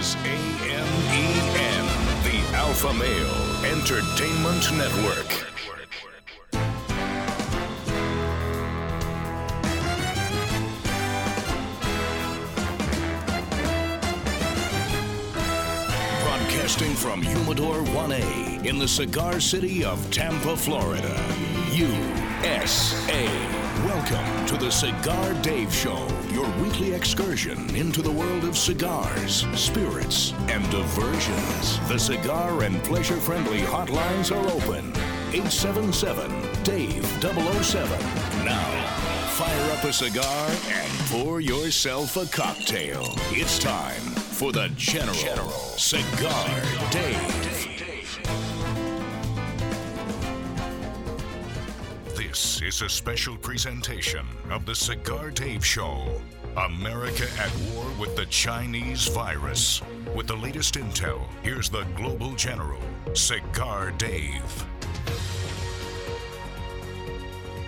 is AMEN, the Alpha Male Entertainment Network. Broadcasting from Humidor 1A in the cigar city of Tampa, Florida. USA. Welcome to the Cigar Dave Show, your weekly excursion into the world of cigars, spirits, and diversions. The cigar and pleasure friendly hotlines are open. 877 Dave 007. Now, fire up a cigar and pour yourself a cocktail. It's time for the General, Cigar Dave. This is a special presentation of the Cigar Dave Show. America at war with the Chinese virus. With the latest intel, here's the Global General, Cigar Dave.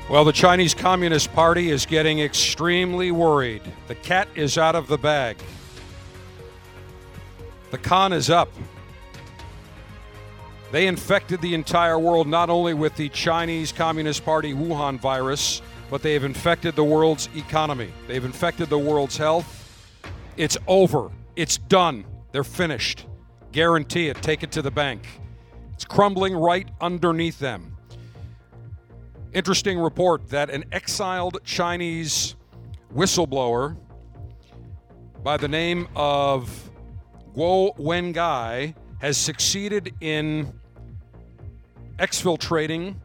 Well, the Chinese Communist Party is getting extremely worried. The cat is out of the bag. The con is up. They infected the entire world not only with the Chinese Communist Party Wuhan virus, but they have infected the world's economy. They've infected the world's health. It's over. It's done. They're finished. Guarantee it. Take it to the bank. It's crumbling right underneath them. Interesting report that an exiled Chinese whistleblower by the name of Guo Wengui has succeeded in exfiltrating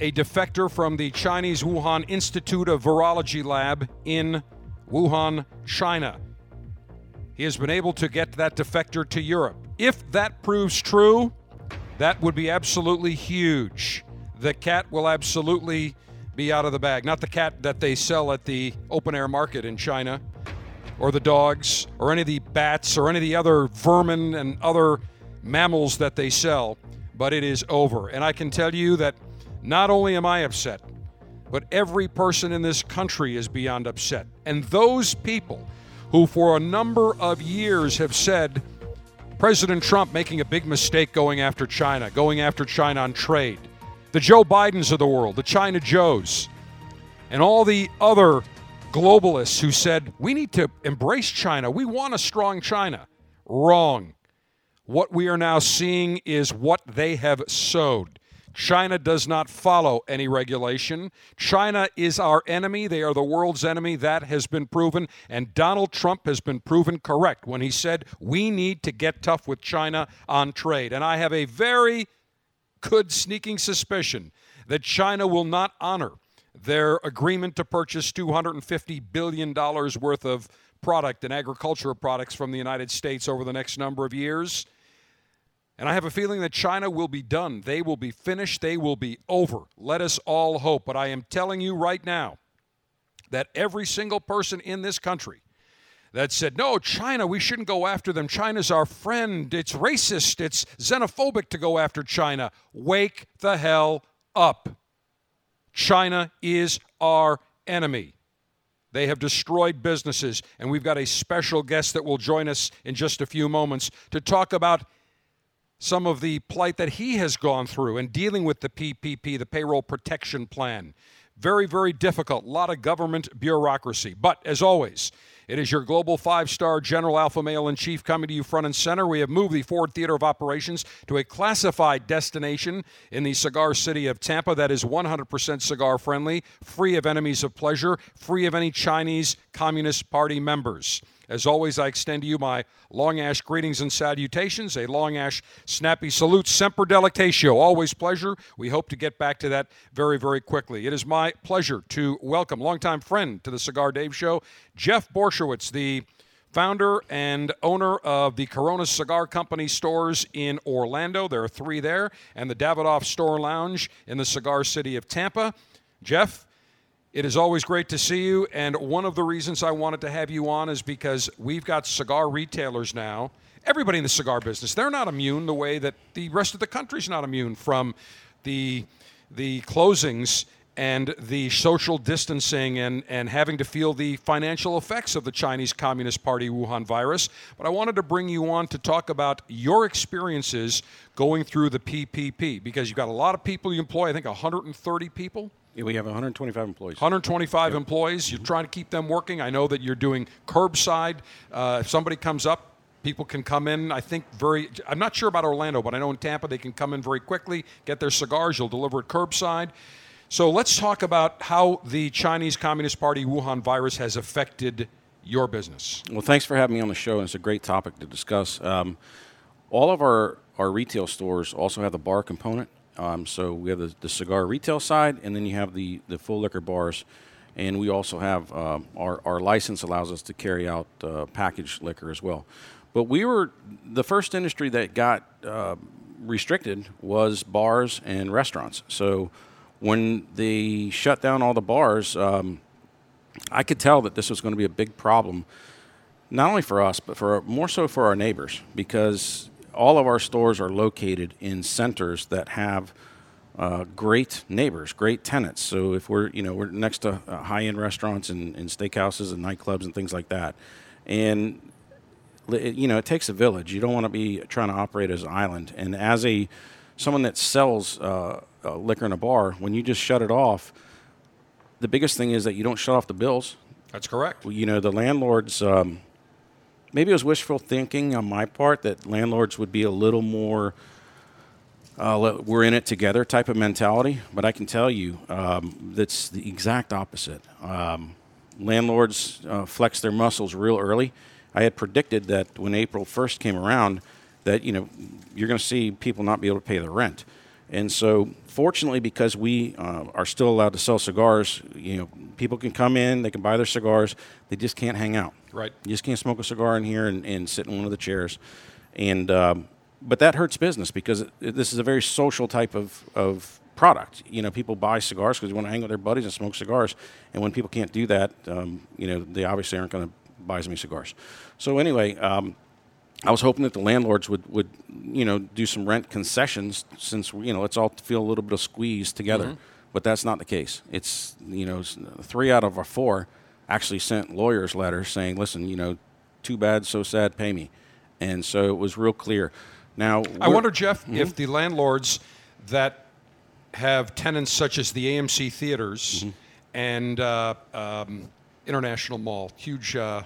a defector from the Chinese Wuhan Institute of Virology Lab in Wuhan, China. He has been able to get that defector to Europe. If that proves true, that would be absolutely huge. The cat will absolutely be out of the bag. Not the cat that they sell at the open air market in China, or the dogs, or any of the bats, or any of the other vermin and other mammals that they sell, but it is over. And I can tell you that not only am I upset, but every person in this country is beyond upset. And those people who, for a number of years, have said President Trump making a big mistake going after China, going after China on trade, the Joe Bidens of the world, the China Joes, and all the other globalists who said we need to embrace China, we want a strong China. Wrong. What we are now seeing is what they have sowed. China does not follow any regulation. China is our enemy. They are the world's enemy. That has been proven. And Donald Trump has been proven correct when he said we need to get tough with China on trade. And I have a very good sneaking suspicion that China will not honor their agreement to purchase $250 billion worth of product and agricultural products from the United States over the next number of years. And I have a feeling that China will be done. They will be finished. They will be over. Let us all hope. But I am telling you right now that every single person in this country that said, no, China, we shouldn't go after them. China's our friend. It's racist. It's xenophobic to go after China. Wake the hell up. China is our enemy. They have destroyed businesses, and we've got a special guest that will join us in just a few moments to talk about some of the plight that he has gone through in dealing with the PPP, the Payroll Protection Plan. Very, very difficult. A lot of government bureaucracy. But as always, it is your global five star General Alpha Male in Chief coming to you front and center. We have moved the Ford Theater of Operations to a classified destination in the cigar city of Tampa that is 100% cigar friendly, free of enemies of pleasure, free of any Chinese Communist Party members. As always, I extend to you my long ash greetings and salutations, a long ash snappy salute, semper delectatio, always pleasure. We hope to get back to that very, very quickly. It is my pleasure to welcome longtime friend to the Cigar Dave Show, Jeff Borysiewicz, the founder and owner of the Corona Cigar Company stores in Orlando. There are three there, and the Davidoff Store Lounge in the cigar city of Tampa. Jeff, it is always great to see you. And one of the reasons I wanted to have you on is because we've got cigar retailers now. Everybody in the cigar business, they're not immune the way that the rest of the country's not immune from the, the closings and the social distancing and, and having to feel the financial effects of the Chinese Communist Party Wuhan virus. But I wanted to bring you on to talk about your experiences going through the PPP because you've got a lot of people you employ, I think 130 people. Yeah, we have 125 employees. 125 yep. employees. You're trying to keep them working. I know that you're doing curbside. Uh, if somebody comes up, people can come in. I think very. I'm not sure about Orlando, but I know in Tampa they can come in very quickly, get their cigars. You'll deliver it curbside. So let's talk about how the Chinese Communist Party Wuhan virus has affected your business. Well, thanks for having me on the show, and it's a great topic to discuss. Um, all of our, our retail stores also have the bar component. Um, so we have the, the, cigar retail side, and then you have the, the full liquor bars. And we also have um, our, our license allows us to carry out uh, packaged liquor as well. But we were the first industry that got uh, restricted was bars and restaurants. So when they shut down all the bars, um, I could tell that this was going to be a big problem, not only for us, but for more so for our neighbors, because all of our stores are located in centers that have uh, great neighbors, great tenants. So if we're you know we're next to uh, high-end restaurants and, and steakhouses and nightclubs and things like that, and it, you know it takes a village. You don't want to be trying to operate as an island. And as a someone that sells uh, uh, liquor in a bar, when you just shut it off, the biggest thing is that you don't shut off the bills. That's correct. Well, you know, the landlords, um, maybe it was wishful thinking on my part that landlords would be a little more, uh, we're in it together type of mentality. But I can tell you um, that's the exact opposite. Um, landlords uh, flex their muscles real early. I had predicted that when April 1st came around, that you know you're going to see people not be able to pay their rent. And so, fortunately, because we uh, are still allowed to sell cigars, you know, people can come in, they can buy their cigars, they just can't hang out. Right. You just can't smoke a cigar in here and, and sit in one of the chairs. And um, but that hurts business because it, this is a very social type of, of product. You know, people buy cigars because they want to hang with their buddies and smoke cigars. And when people can't do that, um, you know, they obviously aren't going to buy as many cigars. So anyway, um, I was hoping that the landlords would, would, you know, do some rent concessions since, you know, let's all feel a little bit of squeeze together. Mm-hmm. But that's not the case. It's, you know, three out of our four actually sent lawyers letters saying, listen, you know, too bad, so sad, pay me. And so it was real clear. Now, I wonder, Jeff, mm-hmm. if the landlords that have tenants such as the AMC theaters mm-hmm. and uh, um, International Mall, huge uh,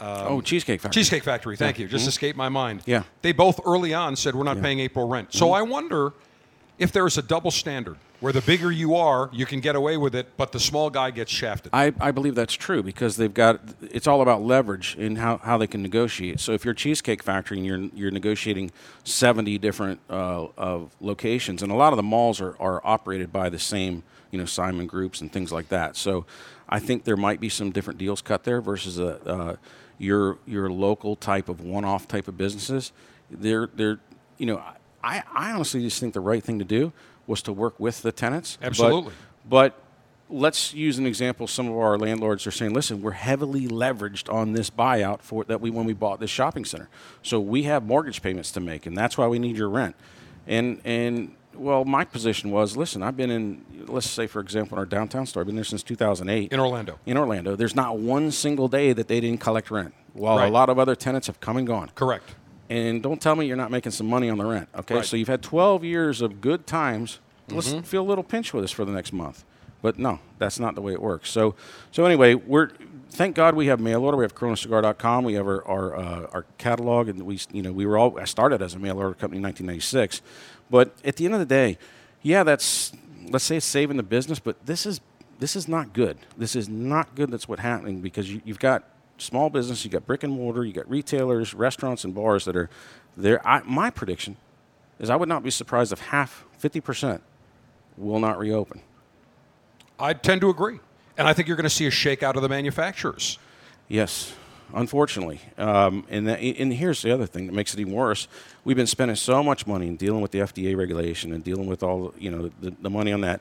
um, oh, Cheesecake Factory. Cheesecake Factory, thank yeah. you. Just mm-hmm. escaped my mind. Yeah. They both early on said, we're not yeah. paying April rent. So mm-hmm. I wonder if there is a double standard where the bigger you are, you can get away with it, but the small guy gets shafted. I, I believe that's true because they've got it's all about leverage and how, how they can negotiate. So if you're Cheesecake Factory and you're you're negotiating 70 different uh, of locations, and a lot of the malls are, are operated by the same you know Simon groups and things like that. So I think there might be some different deals cut there versus a. Uh, your your local type of one-off type of businesses, they're they're you know I, I honestly just think the right thing to do was to work with the tenants. Absolutely. But, but let's use an example. Some of our landlords are saying, "Listen, we're heavily leveraged on this buyout for that we when we bought this shopping center, so we have mortgage payments to make, and that's why we need your rent." And and well, my position was, listen, I've been in, let's say, for example, in our downtown store, I've been there since 2008. In Orlando. In Orlando. There's not one single day that they didn't collect rent, while right. a lot of other tenants have come and gone. Correct. And don't tell me you're not making some money on the rent, okay? Right. So you've had 12 years of good times. Mm-hmm. Let's feel a little pinch with us for the next month. But no, that's not the way it works. So, so anyway, we're thank God we have mail order. We have coronacigar.com. We have our our, uh, our catalog, and we you know we were all I started as a mail order company in 1996. But at the end of the day, yeah, that's let's say it's saving the business, but this is this is not good. This is not good. That's what's happening because you, have got small business, you got brick and mortar, you got retailers, restaurants, and bars that are there. I, my prediction is I would not be surprised if half, fifty percent, will not reopen. I tend to agree, and I think you're going to see a shakeout of the manufacturers. Yes, unfortunately. Um, and, and here's the other thing that makes it even worse. We've been spending so much money in dealing with the FDA regulation and dealing with all you know the, the money on that.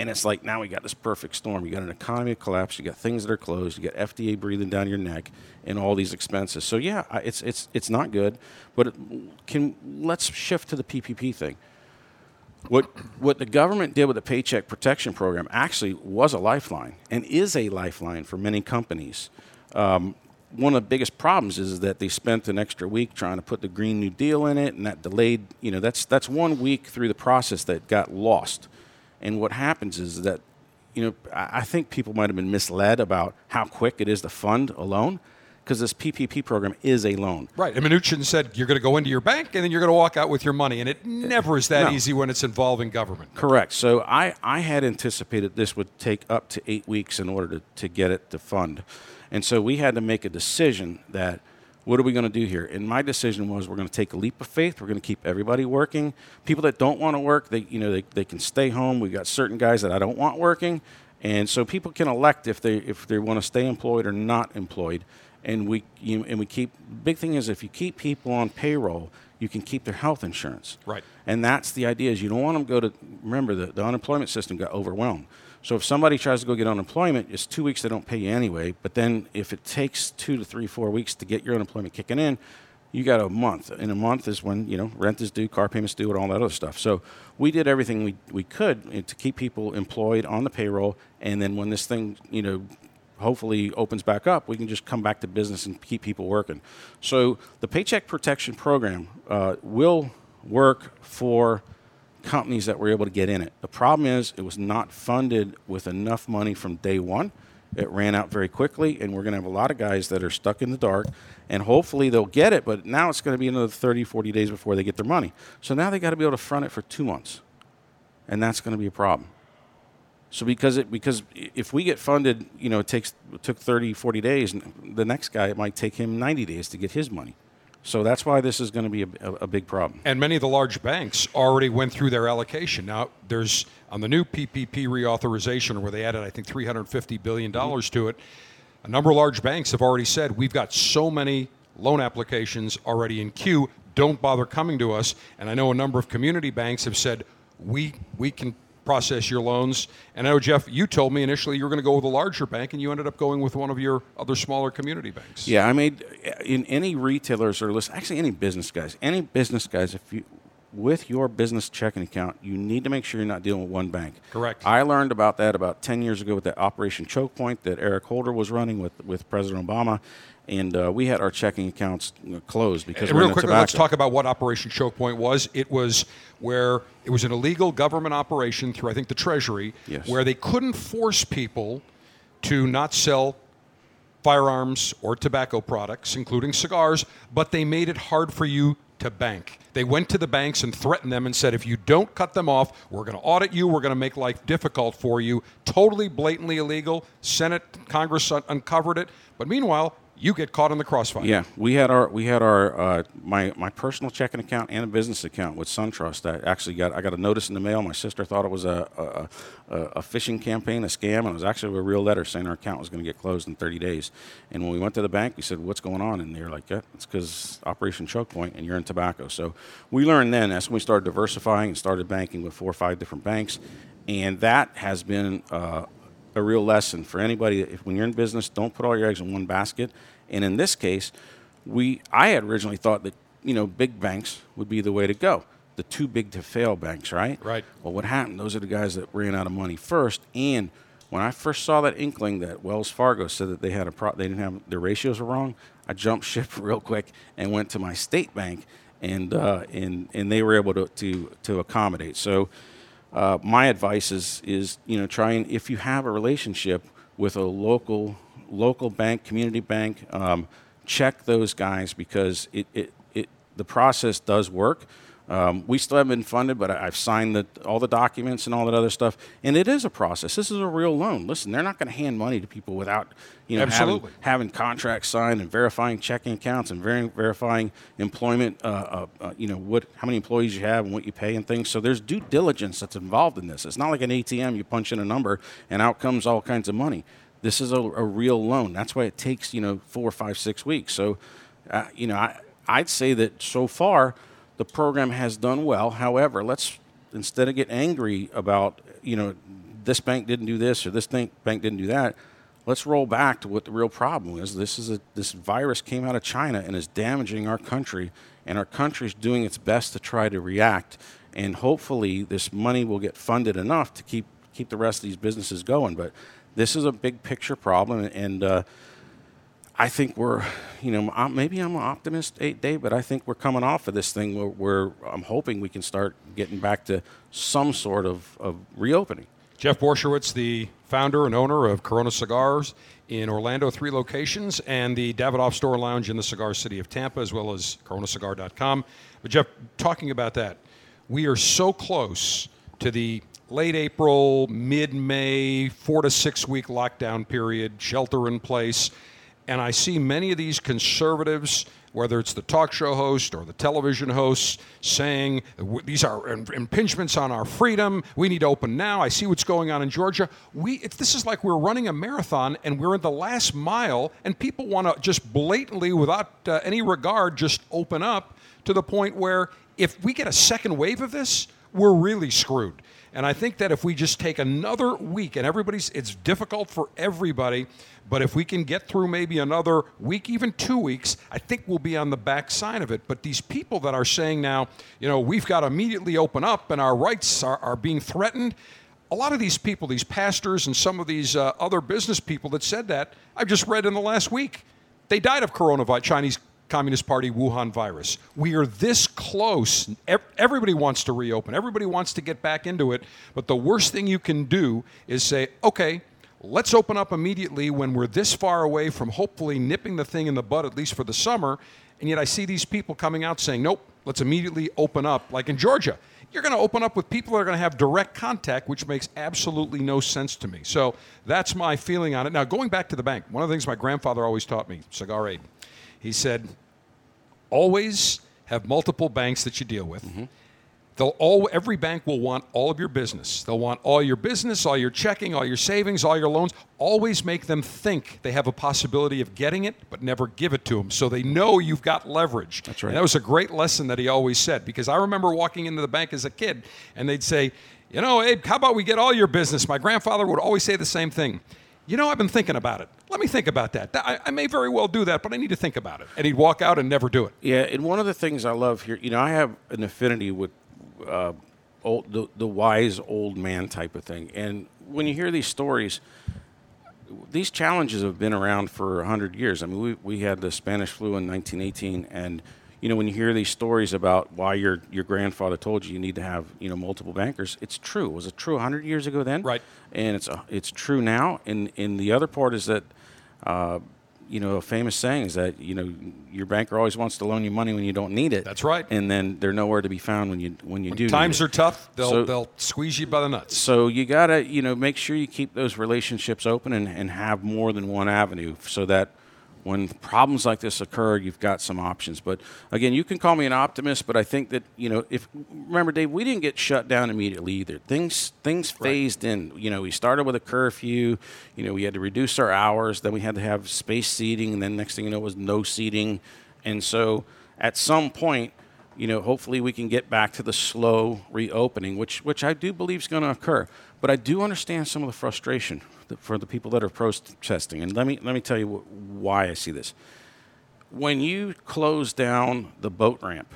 And it's like now we got this perfect storm. You got an economy collapse. You got things that are closed. You got FDA breathing down your neck, and all these expenses. So yeah, it's it's it's not good. But it can let's shift to the PPP thing. What what the government did with the Paycheck Protection Program actually was a lifeline and is a lifeline for many companies. Um, one of the biggest problems is that they spent an extra week trying to put the Green New Deal in it, and that delayed. You know, that's that's one week through the process that got lost. And what happens is that, you know, I, think people might have been misled about how quick it is to fund a loan because this PPP program is a loan. Right. And Mnuchin said you're going to go into your bank and then you're going to walk out with your money. And it never is that No. easy when it's involving government. Correct. So I, I had anticipated this would take up to eight weeks in order to, to get it to fund. And so we had to make a decision that what are we going to do here? And my decision was we're going to take a leap of faith. We're going to keep everybody working. People that don't want to work, they, you know, they, they can stay home. We've got certain guys that I don't want working. And so people can elect if they, if they want to stay employed or not employed. And we, you, and we keep, big thing is if you keep people on payroll, you can keep their health insurance. Right. And that's the idea is you don't want them to go to remember the, the unemployment system got overwhelmed. So if somebody tries to go get unemployment, it's two weeks they don't pay you anyway. But then if it takes two to three, four weeks to get your unemployment kicking in, you got a month. And a month is when, you know, rent is due, car payments due, and all that other stuff. So we did everything we, we could uh, to keep people employed on the payroll. And then when this thing, you know, hopefully opens back up, we can just come back to business and keep people working. So the Paycheck Protection Program uh, will work for companies that were able to get in it. The problem is it was not funded with enough money from day one. It ran out very quickly, and we're going to have a lot of guys that are stuck in the dark. And hopefully they'll get it, but now it's going to be another 30, 40 days before they get their money. So now they got to be able to front it for two months, and that's going to be a problem. So because it because if we get funded, you know, it takes it took 30, 40 days, and the next guy it might take him 90 days to get his money. So that's why this is going to be a, a, big problem. And many of the large banks already went through their allocation. Now, there's on the new PPP reauthorization where they added, I think, $350 billion to it. A number of large banks have already said, we've got so many loan applications already in queue, don't bother coming to us. And I know a number of community banks have said, we, we can process your loans. And I know, Jeff, you told me initially you were going to go with a larger bank, and you ended up going with one of your other smaller community banks. Yeah, I made in any retailers or list actually any business guys, any business guys, if you with your business checking account, you need to make sure you're not dealing with one bank. Correct. I learned about that about 10 years ago with that Operation Choke Point that Eric Holder was running with, with President Obama. And uh, we had our checking accounts closed because And real quickly, let's talk about what Operation Choke Point was. It was where it was an illegal government operation through, I think, the Treasury, Yes. where they couldn't force people to not sell firearms or tobacco products, including cigars, but they made it hard for you to bank. They went to the banks and threatened them and said, if you don't cut them off, we're going to audit you, we're going to make life difficult for you. Totally blatantly illegal. Senate, Congress un- uncovered it. But meanwhile, you get caught in the crossfire. Yeah, we had our we had our uh, my my personal checking account and a business account with SunTrust. I actually got I got a notice in the mail. My sister thought it was a a, a, a phishing campaign, a scam, and it was actually a real letter saying our account was going to get closed in 30 days. And when we went to the bank, we said, "What's going on?" And they were like, "Yeah, it's because Operation Choke Point, and you're in tobacco." So we learned then. That's when we started diversifying and started banking with four or five different banks, and that has been. Uh, a real lesson for anybody. If when you're in business, don't put all your eggs in one basket. And in this case, we I had originally thought that you know big banks would be the way to go. The too big to fail banks, right? Right. Well, what happened? Those are the guys that ran out of money first. And when I first saw that inkling that Wells Fargo said that they had a pro- they didn't have their ratios were wrong, I jumped ship real quick and went to my state bank, and uh, and and they were able to to, to accommodate. So uh, my advice is is you know try and if you have a relationship with a local local bank, community bank, um, check those guys because it, it, it the process does work. Um, we still haven't been funded, but I- I've signed the, all the documents and all that other stuff, and it is a process. This is a real loan. Listen, they're not going to hand money to people without you know having, having contracts signed and verifying checking accounts and ver- verifying employment. Uh, uh, uh, you know what, how many employees you have and what you pay and things. So there's due diligence that's involved in this. It's not like an ATM. You punch in a number and out comes all kinds of money. This is a, a real loan. That's why it takes you know four, five, six weeks. So, uh, you know, I, I'd say that so far the program has done well. However, let's instead of get angry about you know this bank didn't do this or this bank didn't do that. Let's roll back to what the real problem is. This is a this virus came out of China and is damaging our country, and our country's doing its best to try to react. and hopefully this money will get funded enough to keep keep the rest of these businesses going. But this is a big picture problem, and uh, I think we're, you know, maybe I'm an optimist, eight Dave, but I think we're coming off of this thing where, where I'm hoping we can start getting back to some sort of, of reopening. Jeff Borysiewicz, the founder and owner of Corona Cigars in Orlando, three locations, and the Davidoff Store Lounge in the cigar city of Tampa, as well as coronacigar.com. But, Jeff, talking about that, we are so close to the late April, mid May, four to six week lockdown period, shelter in place. And I see many of these conservatives, whether it's the talk show host or the television hosts, saying these are impingements on our freedom. We need to open now. I see what's going on in Georgia. We, this is like we're running a marathon and we're in the last mile, and people want to just blatantly, without uh, any regard, just open up to the point where if we get a second wave of this, we're really screwed. And I think that if we just take another week, and everybody's, it's difficult for everybody, but if we can get through maybe another week, even two weeks, I think we'll be on the back side of it. But these people that are saying now, you know, we've got to immediately open up and our rights are, are being threatened, a lot of these people, these pastors and some of these uh, other business people that said that, I've just read in the last week, they died of coronavirus, Chinese Communist Party Wuhan virus. We are this close. Everybody wants to reopen, everybody wants to get back into it. But the worst thing you can do is say, okay, let's open up immediately when we're this far away from hopefully nipping the thing in the bud, at least for the summer. And yet I see these people coming out saying, nope, let's immediately open up. Like in Georgia, you're going to open up with people that are going to have direct contact, which makes absolutely no sense to me. So that's my feeling on it. Now, going back to the bank, one of the things my grandfather always taught me, Cigar Dave, he said, always have multiple banks that you deal with. Mm-hmm. They'll all, every bank will want all of your business. They'll want all your business, all your checking, all your savings, all your loans. Always make them think they have a possibility of getting it, but never give it to them so they know you've got leverage. That's right. And that was a great lesson that he always said because I remember walking into the bank as a kid and they'd say, You know, Abe, how about we get all your business? My grandfather would always say the same thing you know, I've been thinking about it. Let me think about that. I, I, may very well do that, but I need to think about it. And he'd walk out and never do it. Yeah, and one of the things I love here, you know, I have an affinity with uh, old, the, the wise old man type of thing. And when you hear these stories, these challenges have been around for 100 years. I mean, we, we had the Spanish flu in 1918, and you know, when you hear these stories about why your your grandfather told you you need to have you know multiple bankers, it's true. Was it true 100 years ago then? Right. And it's uh, it's true now. And and the other part is that. Uh, you know, a famous saying is that you know your banker always wants to loan you money when you don't need it. That's right. And then they're nowhere to be found when you when you when do. Times are tough. They'll so, they'll squeeze you by the nuts. So you gotta you know make sure you keep those relationships open and, and have more than one avenue so that when problems like this occur, you've got some options. But again, you can call me an optimist, but I think that you know, if remember, Dave, we didn't get shut down immediately either. Things things phased right. in. You know, we started with a curfew. You know, we had to reduce our hours. Then we had to have space seating, and then next thing you know was no seating. And so, at some point, you know, hopefully we can get back to the slow reopening, which which I do believe is going to occur. But I do understand some of the frustration for the people that are protesting. And let me, let me tell you why I see this. When you close down the boat ramp,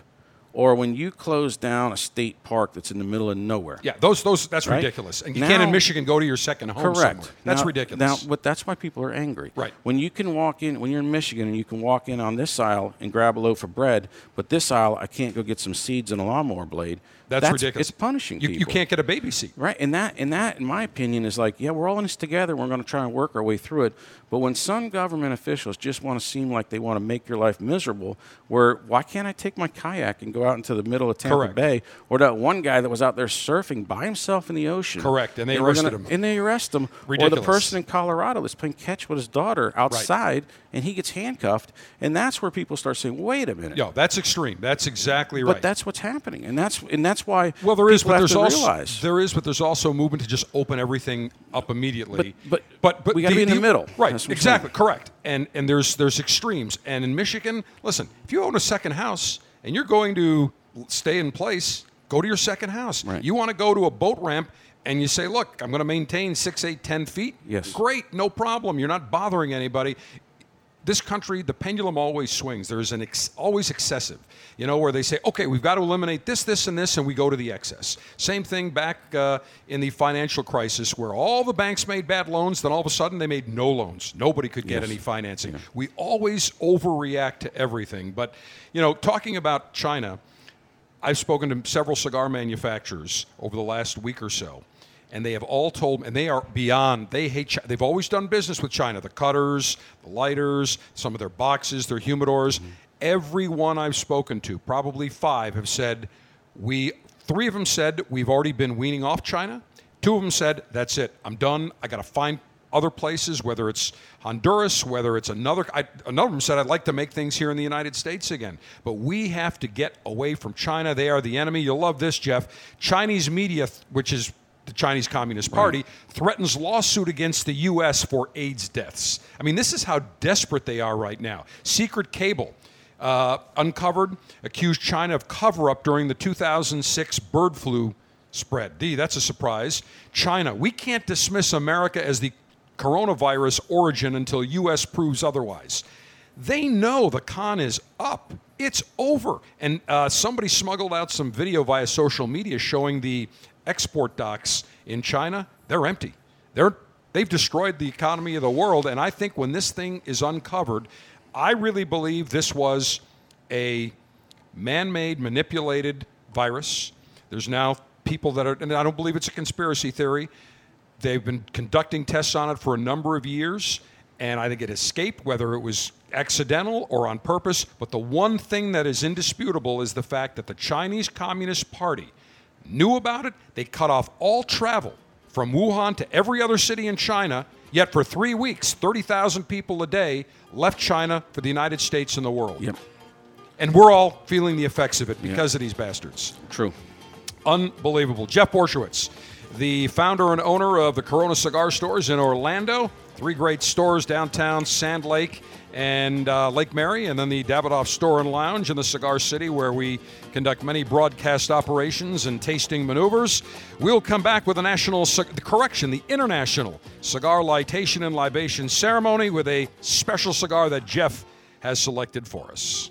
or when you close down a state park that's in the middle of nowhere. Yeah, those those that's right? ridiculous. And you now, can't in Michigan go to your second home correct. Somewhere. That's now, ridiculous. Now, but that's why people are angry. Right. When you can walk in, when you're in Michigan and you can walk in on this aisle and grab a loaf of bread, but this aisle I can't go get some seeds and a lawnmower blade. That's, that's ridiculous. It's punishing you, people. You can't get a baby seat. Right. And that, and that, in my opinion, is like, yeah, we're all in this together. We're going to try and work our way through it. But when some government officials just want to seem like they want to make your life miserable, where why can't I take my kayak and go out into the middle of Tampa Correct. Bay? Or that one guy that was out there surfing by himself in the ocean. Correct. And they and arrested gonna, him. And they arrest him. Ridiculous. Or the person in Colorado that's playing catch with his daughter outside, right. and he gets handcuffed. And that's where people start saying, wait a minute. Yo, that's extreme. That's exactly right. But that's what's happening. And that's, and that's why. Well, there is but there's also realize. there is, but there's also a movement to just open everything up immediately. But but, but, but we got to be in the, the middle, right? Exactly, correct. And and there's there's extremes. And in Michigan, listen, if you own a second house and you're going to stay in place, go to your second house. Right. You want to go to a boat ramp and you say, look, I'm going to maintain six, eight, ten feet. Yes. Great, no problem. You're not bothering anybody this country, the pendulum always swings. There's an ex- always excessive, you know, where they say, okay, we've got to eliminate this, this, and this, and we go to the excess. Same thing back uh, in the financial crisis, where all the banks made bad loans, then all of a sudden they made no loans. Nobody could get Yes. any financing. We always overreact to everything. But, you know, talking about China, I've spoken to several cigar manufacturers over the last week or so, and they have all told me, and they are beyond. They hate. Chi- They've always done business with China. The cutters, the lighters, some of their boxes, their humidors. Every one I've spoken to, probably five, have said we. Three of them said we've already been weaning off China. Two of them said that's it. I'm done. I got to find other places, whether it's Honduras, whether it's another. I, another of them said, I'd like to make things here in the United States again. But we have to get away from China. They are the enemy. You'll love this, Jeff. Chinese media, which is the Chinese Communist Party, threatens lawsuit against the U.S. for AIDS deaths. I mean, this is how desperate they are right now. Secret cable. Uh, uncovered, accused China of cover up during the 2006 bird flu spread. D, that's a surprise. China, we can't dismiss America as the coronavirus origin until U.S. proves otherwise. They know the con is up. It's over. And uh, somebody smuggled out some video via social media showing the export docks in China. They're empty. They're they've destroyed the economy of the world. And I think when this thing is uncovered, I really believe this was a man-made, manipulated virus. There's now people that are, and I don't believe it's a conspiracy theory. They've been conducting tests on it for a number of years, and I think it escaped, whether it was accidental or on purpose. But the one thing that is indisputable is the fact that the Chinese Communist Party knew about it. They cut off all travel from Wuhan to every other city in China. Yet for three weeks, 30,000 people a day left China for the United States and the world. Yep. And we're all feeling the effects of it because of these bastards. True. Unbelievable. Jeff Borysiewicz, the founder and owner of the Corona Cigar Stores in Orlando, three great stores downtown Sand Lake and uh, Lake Mary, and then the Davidoff Store and Lounge in the Cigar City, where we conduct many broadcast operations and tasting maneuvers. We'll come back with a national, correction, the international cigar lightation and libation ceremony with a special cigar that Jeff has selected for us.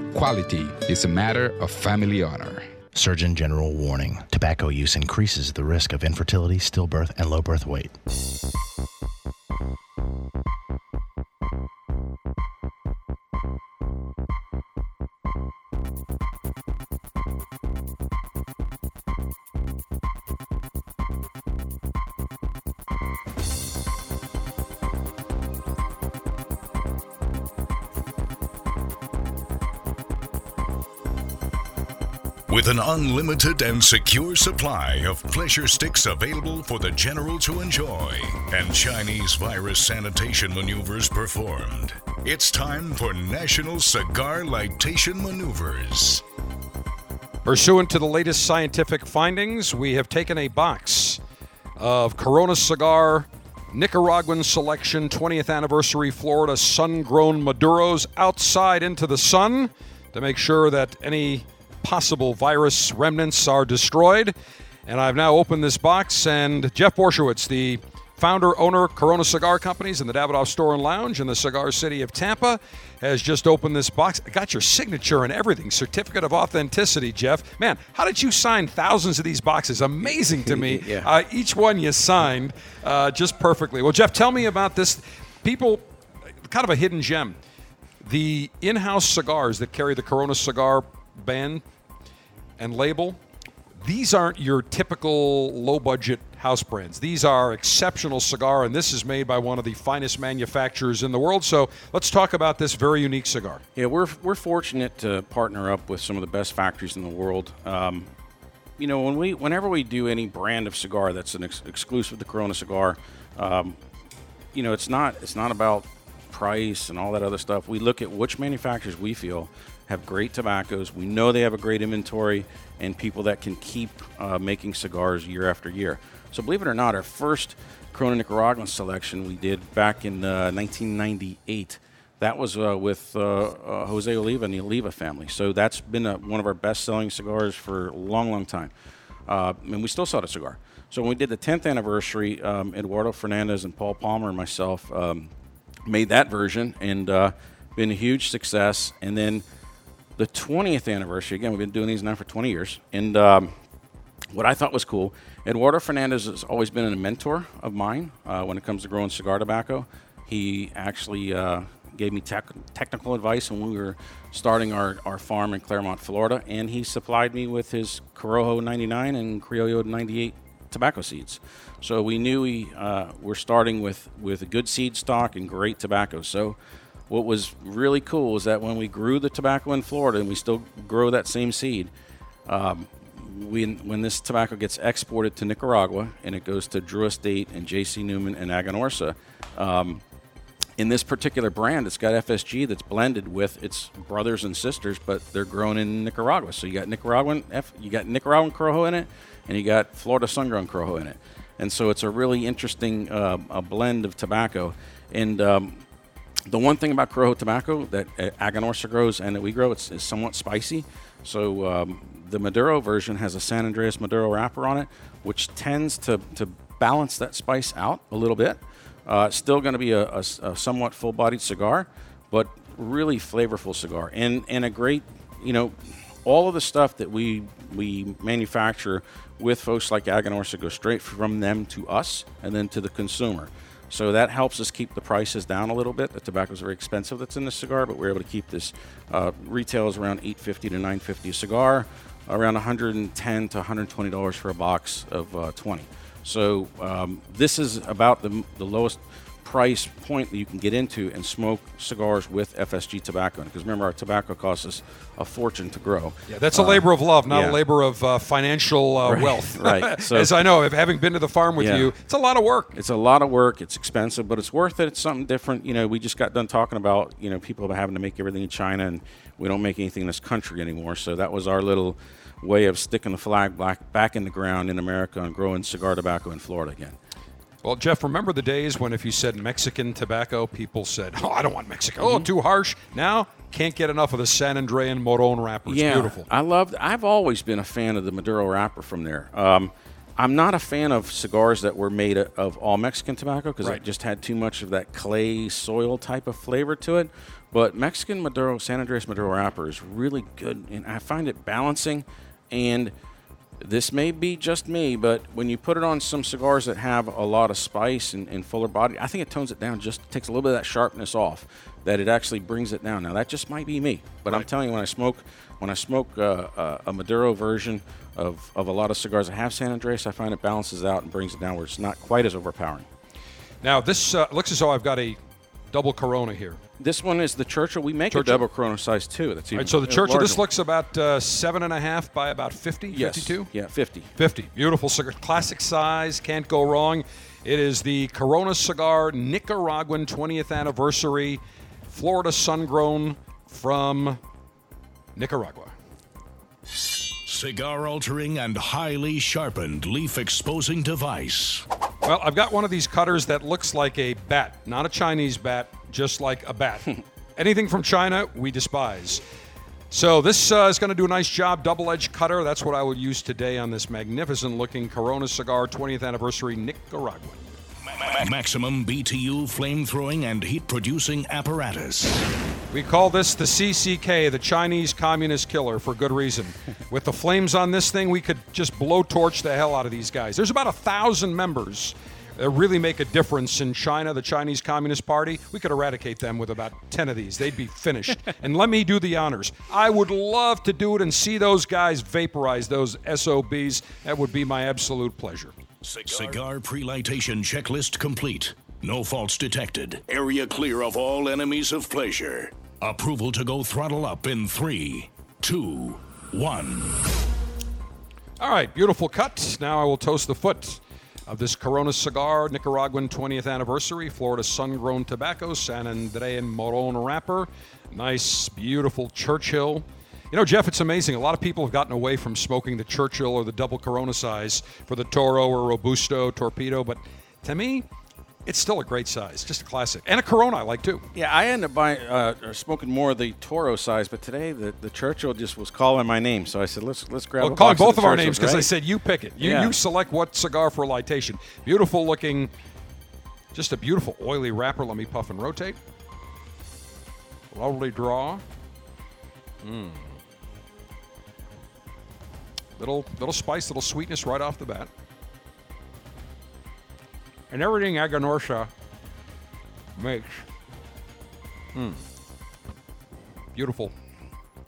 quality is a matter of family honor. Surgeon General warning tobacco use increases the risk of infertility, stillbirth, and low birth weight. With an unlimited and secure supply of pleasure sticks available for the general to enjoy and Chinese virus sanitation maneuvers performed, it's time for National Cigar Lightation Maneuvers. Pursuant to the latest scientific findings, we have taken a box of Corona Cigar Nicaraguan Selection 20th Anniversary Florida Sun Grown Maduros outside into the sun to make sure that any possible virus remnants are destroyed. And I've now opened this box, and Jeff Borysiewicz, the founder, owner, Corona Cigar Companies in the Davidoff Store and Lounge in the Cigar City of Tampa, has just opened this box. I got your signature and everything, certificate of authenticity, Jeff. Man, how did you sign thousands of these boxes? Amazing to me. Yeah. uh, each one you signed uh, just perfectly. Well, Jeff, tell me about this. People, kind of a hidden gem. The in house cigars that carry the Corona cigar band and label, these aren't your typical low budget house brands. These are exceptional cigar, and this is made by one of the finest manufacturers in the world. So let's talk about this very unique cigar. Yeah, we're, we're fortunate to partner up with some of the best factories in the world. Um, you know, when we whenever we do any brand of cigar that's an ex- exclusive to Corona cigar, um, you know, it's not it's not about price and all that other stuff. We look at which manufacturers we feel have great tobaccos. We know they have a great inventory and people that can keep uh, making cigars year after year. So believe it or not, our first Corona Nicaraguan selection we did back in uh, 1998. That was uh, with uh, uh, Jose Oliva and the Oliva family. So that's been a, one of our best-selling cigars for a long, long time. Uh, and we still sell the cigar. So when we did the 10th anniversary, um, Eduardo Fernandez and Paul Palmer and myself um, made that version, and been a huge success. And then the 20th anniversary, again, we've been doing these now for 20 years, and um, what I thought was cool, Eduardo Fernandez has always been a mentor of mine uh, when it comes to growing cigar tobacco. He actually uh, gave me tech, technical advice when we were starting our, our farm in Clermont, Florida, and he supplied me with his Corojo 99 and Criollo 98 tobacco seeds. So we knew we uh, were starting with, with a good seed stock and great tobacco. So what was really cool is that when we grew the tobacco in Florida and we still grow that same seed, um, when, when this tobacco gets exported to Nicaragua and it goes to Drew Estate and J.C. Newman and Aganorsa, um, in this particular brand, it's got FSG that's blended with its brothers and sisters, but they're grown in Nicaragua. So you got Nicaraguan, F, you got Nicaraguan Corojo in it, and you got Florida sun-grown Corojo in it, and so it's a really interesting uh, a blend of tobacco. And um, the one thing about Corojo tobacco that uh, Aganorsa grows and that we grow, it's, it's somewhat spicy. So um, the Maduro version has a San Andreas Maduro wrapper on it, which tends to, to balance that spice out a little bit. Uh, still going to be a, a, a somewhat full-bodied cigar, but really flavorful cigar and and a great, you know, all of the stuff that we we manufacture with folks like Aganorsa goes straight from them to us and then to the consumer. So that helps us keep the prices down a little bit. The tobacco is very expensive that's in the cigar, but we're able to keep this uh, is around 850 to 950 a cigar, around 110 to 120 dollars for a box of uh, 20. So um, this is about the, the lowest price point that you can get into and smoke cigars with FSG tobacco. Because remember, our tobacco costs us a fortune to grow. Yeah, that's a labor of love, not yeah. a labor of uh, financial uh, Right, wealth. right. So- As I know, having been to the farm with Yeah. you, it's a lot of work. It's a lot of work. It's expensive, but it's worth it. It's something different. You know, we just got done talking about you know people having to make everything in China, and we don't make anything in this country anymore. So that was our little way of sticking the flag back back in the ground in America and growing cigar tobacco in Florida again. Well, Jeff, remember the days when if you said Mexican tobacco, people said, "Oh, I don't want Mexican. Mm-hmm. Oh, too harsh." Now, can't get enough of the San Andreas Maduro wrapper. It's yeah, beautiful. I loved. I've always been a fan of the Maduro wrapper from there. Um, I'm not a fan of cigars that were made of all Mexican tobacco because Right. it just had too much of that clay soil type of flavor to it. But Mexican Maduro, San Andreas Maduro wrapper is really good, and I find it balancing. And this may be just me, but when you put it on some cigars that have a lot of spice and, and fuller body, I think it tones it down. Just takes a little bit of that sharpness off. That it actually brings it down. Now that just might be me, but I'm telling you, when I smoke, when I smoke uh, uh, a Maduro version of, of a lot of cigars that have San Andreas, I find it balances out and brings it down where it's not quite as overpowering. Now, this uh, looks as though I've got a double Corona here. This one is the Churchill. We make Churchill. a double Corona size too. That's All even right, so the Churchill, this larger. looks about uh, seven and a half by about 50, yes, 52? yeah, 50. 50. Beautiful cigar. Classic size. Can't go wrong. It is the Corona Cigar Nicaraguan 20th anniversary Florida sun grown from Nicaragua. cigar altering and highly sharpened leaf exposing device. Well, I've got one of these cutters that looks like a bat, not a Chinese bat, just like a bat. Anything from China, we despise. So this uh, is going to do a nice job, double-edged cutter. That's what I will use today on this magnificent-looking Corona cigar 20th anniversary Nicaraguan. Maximum BTU flame throwing and heat producing apparatus. We call this the CCK, the Chinese Communist Killer, for good reason. With the flames on this thing, we could just blowtorch the hell out of these guys. There's about a thousand members Uh, really make a difference in China, the Chinese Communist Party. We could eradicate them with about 10 of these. They'd be finished. and let me do the honors. I would love to do it and see those guys vaporize those SOBs. That would be my absolute pleasure. Cigar pre-lightation checklist complete. No faults detected. Area clear of all enemies of pleasure. Approval to go throttle up in three, two, one. All right, beautiful cut. Now I will toast the foot of this Corona cigar, Nicaraguan 20th anniversary, Florida sun grown tobacco, San Andreas Maduro wrapper. Nice, beautiful Churchill. You know, Jeff, it's amazing. A lot of people have gotten away from smoking the Churchill or the double Corona size for the Toro or Robusto Torpedo, but to me, it's still a great size, just a classic. And a Corona I like too. Yeah, I end up buying, uh, or smoking more of the Toro size, but today the, the Churchill just was calling my name, so I said, let's let's grab. Well, a calling of both the of our names because I said you pick it. You, Yeah. you select what cigar for lightation. Beautiful looking, just a beautiful oily wrapper. Let me puff and rotate. Lovely draw. Mm. Little little spice, little sweetness right off the bat. And everything Aganorsa makes. Mm. Beautiful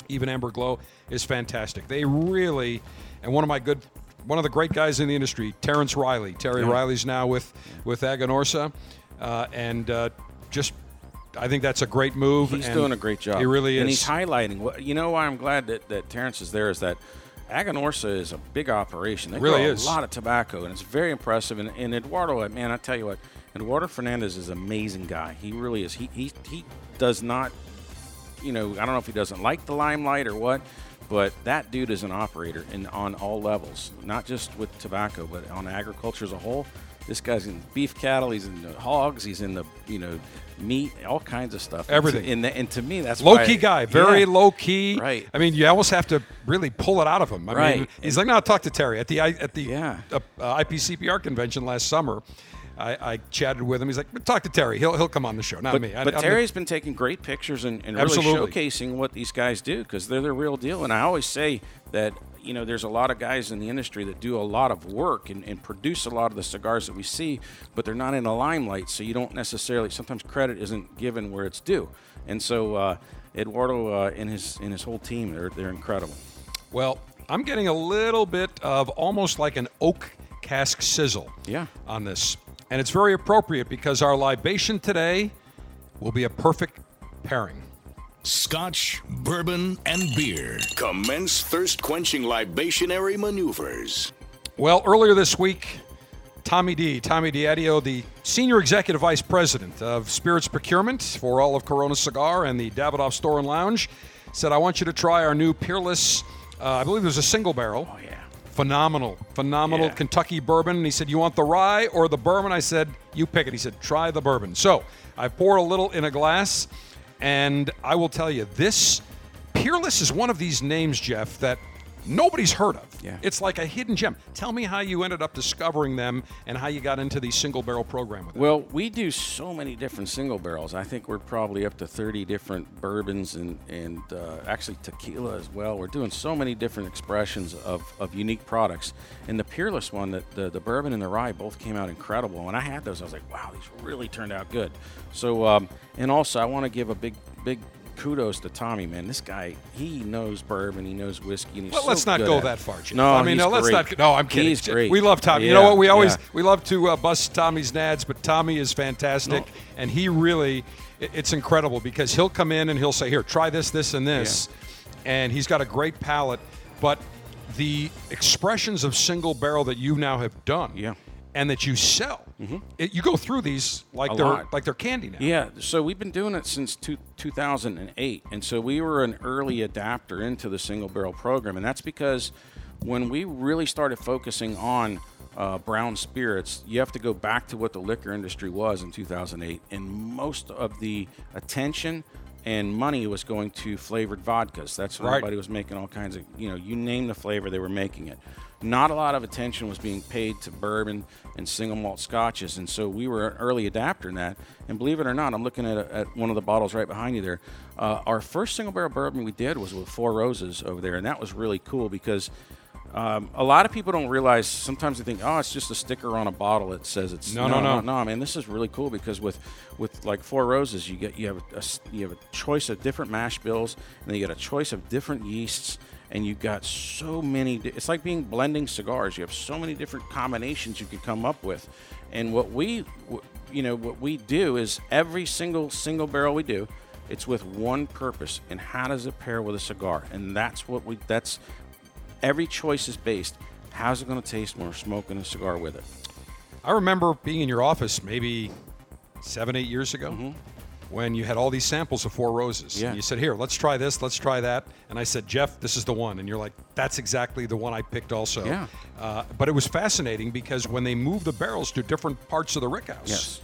even amber glow is fantastic. They really, and one of my good, one of the great guys in the industry, Terence Reilly. Terry Reilly's now with with Aganorsa, uh, and uh, just. I think that's a great move. He's and doing a great job. He really is. And he's highlighting. What you know why I'm glad that, that Terence is there is that Aganorsa is a big operation. They Really grow is. a lot of tobacco, and it's very impressive. And, and Eduardo, uh, man, I tell you what, Eduardo Fernandez is an amazing guy. He really is. He he he does not, you know, I don't know if he doesn't like the limelight or what. But that dude is an operator in on all levels, not just with tobacco, but on agriculture as a whole. This guy's in beef cattle, he's in the hogs, he's in the you know meat, all kinds of stuff. Everything. And, and to me, that's Low key guy, very Yeah. low key. Right. I mean, you almost have to really pull it out of him. I mean, Right. he's like, "No, talk to Terry at the at the Yeah. uh, uh, IPCPR convention last summer." I, I chatted with him. He's like, "Talk to Terry. He'll he'll come on the show, not But, me." I- but I'm- Terry's been taking great pictures and, and really showcasing what these guys do because they're the real deal. And I always say that you know there's a lot of guys in the industry that do a lot of work and, and produce a lot of the cigars that we see, but they're not in the limelight, so you don't necessarily sometimes credit isn't given where it's due. And so uh, Eduardo uh, and his and his whole team they're they're incredible. Well, I'm getting a little bit of almost like an oak cask sizzle Yeah. on this. And it's very appropriate because our libation today will be a perfect pairing. Scotch, bourbon, and beer. Commence thirst quenching libationary maneuvers. Well, earlier this week, Tommy D, Tommy Diadio, the Senior Executive Vice President of Spirits Procurement for all of Corona Cigar and the Davidoff Store and Lounge, said, I want you to try our new Peerless, uh, I believe it was a single barrel. Oh yeah. Phenomenal, phenomenal Yeah. Kentucky bourbon. And he said, You want the rye or the bourbon? I said, You pick it. He said, Try the bourbon. So I pour a little in a glass, and I will tell you, this Peerless is one of these names, Jeff, that nobody's heard of. Yeah. It's like a hidden gem. Tell me how you ended up discovering them and how you got into the single barrel program with them. Well, we do so many different single barrels. I think we're probably up to 30 different bourbons and, and uh, actually tequila as well. We're doing so many different expressions of, of unique products. And the Peerless one, the, the, the bourbon and the rye both came out incredible. When I had those, I was like, wow, these really turned out good. So, um, and also, I want to give a big, big kudos to Tommy, man. This guy, he knows bourbon, he knows whiskey. And he's Well, so let's not go that far, Jim. No, I mean, no, let's great. not. No, I'm kidding. He's great. We love Tommy. you know what? We always yeah. we love to uh, bust Tommy's nads, but Tommy is fantastic, No. and he really, it- it's incredible because he'll come in and he'll say, "Here, try this, this, and this," and he's got a great palate. But the expressions of single barrel that you now have done, Yeah. And that you sell, it, you go through these like A they're lot. like they're candy now. Yeah, so we've been doing it since two, 2008, and so we were an early adapter into the single barrel program, and that's because when we really started focusing on uh, brown spirits, you have to go back to what the liquor industry was in 2008, and most of the attention and money was going to flavored vodkas. That's what Right. everybody was making all kinds of, you know, you name the flavor, they were making it. Not a lot of attention was being paid to bourbon and single malt scotches, and so we were an early adapter in that. And believe it or not, I'm looking at, at one of the bottles right behind you there. Uh, our first single barrel bourbon we did was with Four Roses over there, and that was really cool because um, a lot of people don't realize. Sometimes they think, "Oh, it's just a sticker on a bottle that says it's." No, no, no. no. Man, this is really cool because with with like Four Roses, you get you have a, you have a choice of different mash bills, and then you get a choice of different yeasts, and you've got so many. It's like being blending cigars. You have so many different combinations you can come up with, and what we, you know, what we do is every single single barrel we do. It's with one purpose, and how does it pair with a cigar? And that's what we. That's every choice is based. How's it going to taste when we're smoking a cigar with it? I remember being in your office maybe seven, eight years ago mm-hmm. When you had all these samples of Four Roses. Yeah. And you said, Here, let's try this, let's try that. And I said, Jeff, this is the one. And you're like, That's exactly the one I picked also. Yeah. Uh, but it was fascinating because when they move the barrels to different parts of the rickhouse, Yes.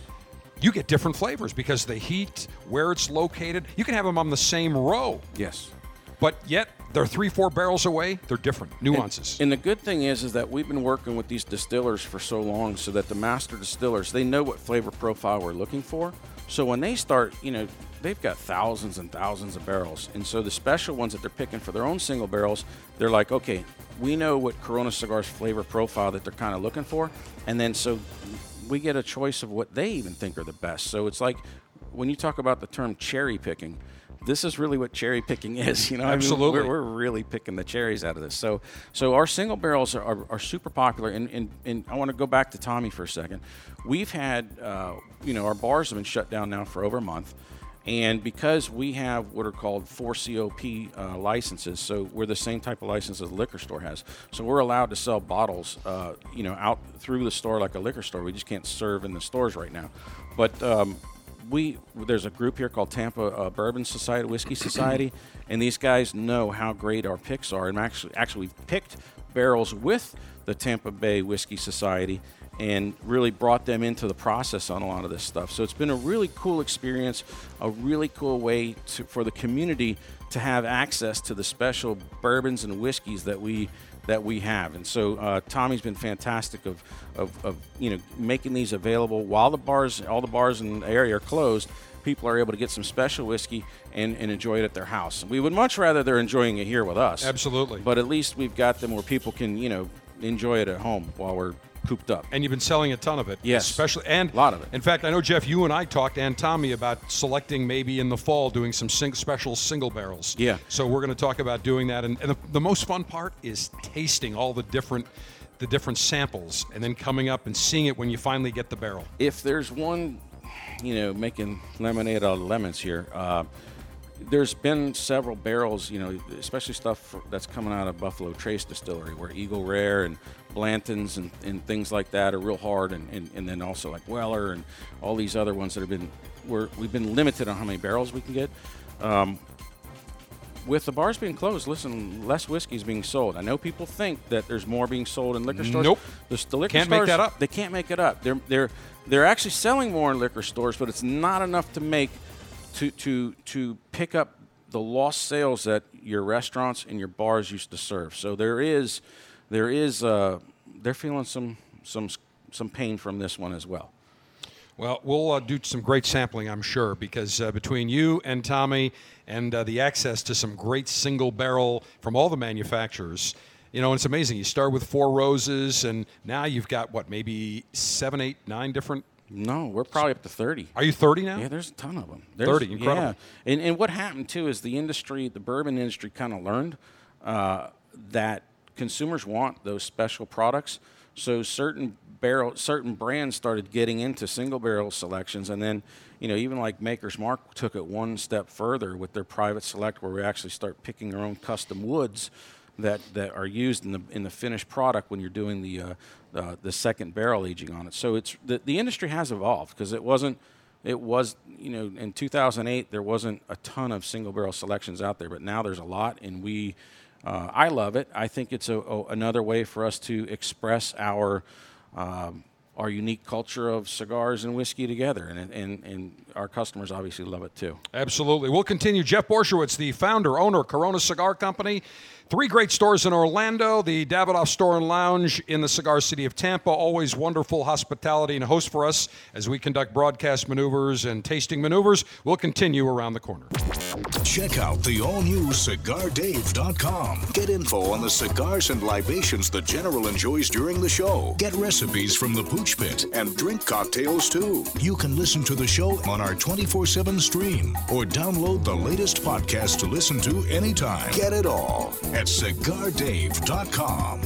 you get different flavors because the heat, where it's located, you can have them on the same row, Yes. but yet they're three, four barrels away. They're different nuances. And the good thing is, is that we've been working with these distillers for so long, so that the master distillers they know what flavor profile we're looking for. So when they start, you know, they've got thousands and thousands of barrels, and so the special ones that they're picking for their own single barrels, they're like, okay, we know what Corona cigars flavor profile that they're kind of looking for, and then so we get a choice of what they even think are the best. So it's like when you talk about the term cherry picking. This is really what cherry picking is, you know. I mean, Absolutely. we're, we're really picking the cherries out of this. So, so our single barrels are, are, are super popular. And, and, and I want to go back to Tommy for a second. We've had, uh, you know, our bars have been shut down now for over a month. And because we have what are called 4COP uh, licenses, so we're the same type of license as a liquor store has. So we're allowed to sell bottles, uh, you know, out through the store like a liquor store. We just can't serve in the stores right now. But um, we there's a group here called Tampa uh, Bourbon Society, Whiskey Society, and these guys know how great our picks are. And actually, actually, we've picked barrels with the Tampa Bay Whiskey Society and really brought them into the process on a lot of this stuff. So it's been a really cool experience, a really cool way to, for the community to have access to the special bourbons and whiskeys that we that we have. And so uh, Tommy's been fantastic of, of, of you know making these available while the bars, all the bars in the area are closed. People are able to get some special whiskey and, and enjoy it at their house. We would much rather they're enjoying it here with us. Absolutely. But at least we've got them where people can you know enjoy it at home while we're cooped up. and you've been selling a ton of it. Yes. especially and A lot of it. In fact, I know Jeff, you and I talked and Tommy about selecting maybe in the fall doing some sing- special single barrels. Yeah. So we're going to talk about doing that, and, and the, the most fun part is tasting all the different the different samples, and then coming up and seeing it when you finally get the barrel. if there's one, you know, making lemonade out of lemons here, uh, there's been several barrels, you know, especially stuff for, that's coming out of Buffalo Trace Distillery, where Eagle Rare and Blanton's and, and things like that are real hard, and, and, and then also like Weller and all these other ones that have been, we're, we've been limited on how many barrels we can get. Um, with the bars being closed, listen, less whiskey is being sold. I know people think that there's more being sold in liquor stores. Nope. The, the liquor Can't make that up. They can't make it up. They're they're they're actually selling more in liquor stores, but it's not enough to make to to to pick up the lost sales that your restaurants and your bars used to serve. So there is there is uh, they're feeling some some some pain from this one as well. Well, we'll uh, do some great sampling, I'm sure, because uh, between you and Tommy and uh, the access to some great single barrel from all the manufacturers, you know, it's amazing. You start with four roses, and now you've got what, maybe seven, eight, nine different. No, we're probably up to thirty. Are you 30 now? Yeah, there's a ton of them. There's, 30, incredible. Yeah. And, and what happened too is the industry, the bourbon industry, kind of learned uh, that consumers want those special products. So certain barrel, certain brands started getting into single barrel selections, and then you know even like Maker's Mark took it one step further with their private select, where we actually start picking our own custom woods that, that are used in the in the finished product when you're doing the uh, uh, the second barrel aging on it. So it's the, the industry has evolved because it wasn't it was you know in 2008 there wasn't a ton of single barrel selections out there, but now there's a lot, and we Uh, I love it. I think it's a, a, another way for us to express our um, our unique culture of cigars and whiskey together, and, and, and our customers obviously love it too. Absolutely. We'll continue. Jeff Borysiewicz, the founder, owner Corona Cigar Company. Three great stores in Orlando, the Davidoff Store and Lounge in the Cigar City of Tampa. Always wonderful hospitality and host for us as we conduct broadcast maneuvers and tasting maneuvers. We'll continue around the corner. Check out the all new CigarDave.com. Get info on the cigars and libations the General enjoys during the show. Get recipes from the Pooch Pit and drink cocktails too. You can listen to the show on our 24 7 stream or download the latest podcast to listen to anytime. Get it all at CigarDave.com.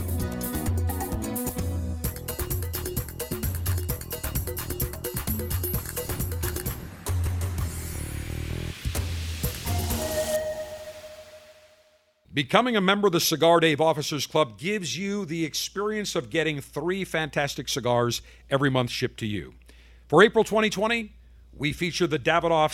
Becoming a member of the Cigar Dave Officers Club gives you the experience of getting three fantastic cigars every month shipped to you. For April 2020, we feature the Davidoff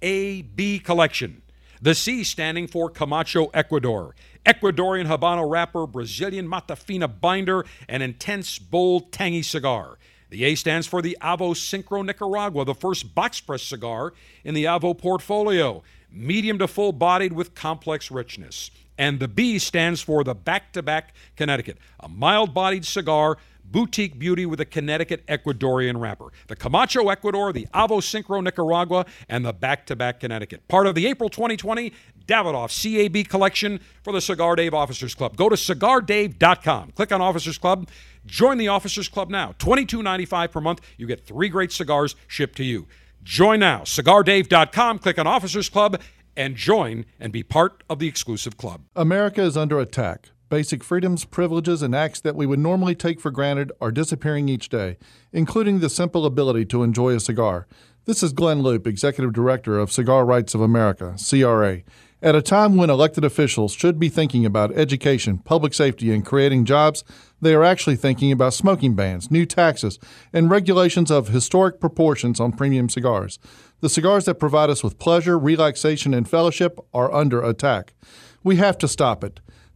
CAB collection. The C standing for Camacho Ecuador, Ecuadorian Habano wrapper, Brazilian Matafina binder, an intense, bold, tangy cigar. The A stands for the Avo Syncro Nicaragua, the first box press cigar in the Avo portfolio, medium to full bodied with complex richness. And the B stands for the Back to Back Connecticut, a mild bodied cigar boutique beauty with a Connecticut Ecuadorian wrapper. The Camacho Ecuador, the Avo Syncro Nicaragua, and the Back to Back Connecticut. Part of the April 2020 Davidoff CAB collection for the Cigar Dave Officers Club. Go to cigardave.com. Click on Officers Club. Join the Officers Club now. $22.95 per month. You get three great cigars shipped to you. Join now. Cigardave.com. Click on Officers Club and join and be part of the exclusive club. America is under attack. Basic freedoms, privileges, and acts that we would normally take for granted are disappearing each day, including the simple ability to enjoy a cigar. This is Glynn Loope, Executive Director of Cigar Rights of America, CRA. At a time when elected officials should be thinking about education, public safety, and creating jobs, they are actually thinking about smoking bans, new taxes, and regulations of historic proportions on premium cigars. The cigars that provide us with pleasure, relaxation, and fellowship are under attack. We have to stop it.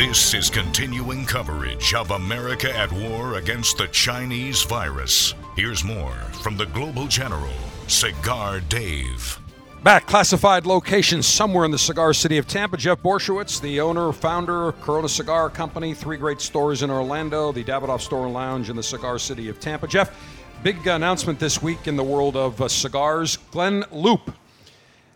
This is continuing coverage of America at War against the Chinese virus. Here's more from the Global General, Cigar Dave. Back, classified location somewhere in the cigar city of Tampa. Jeff Borysiewicz, the owner, founder, Corona Cigar Company, three great stores in Orlando, the Davidoff Store and Lounge in the cigar city of Tampa. Jeff, big announcement this week in the world of uh, cigars. Glynn Loope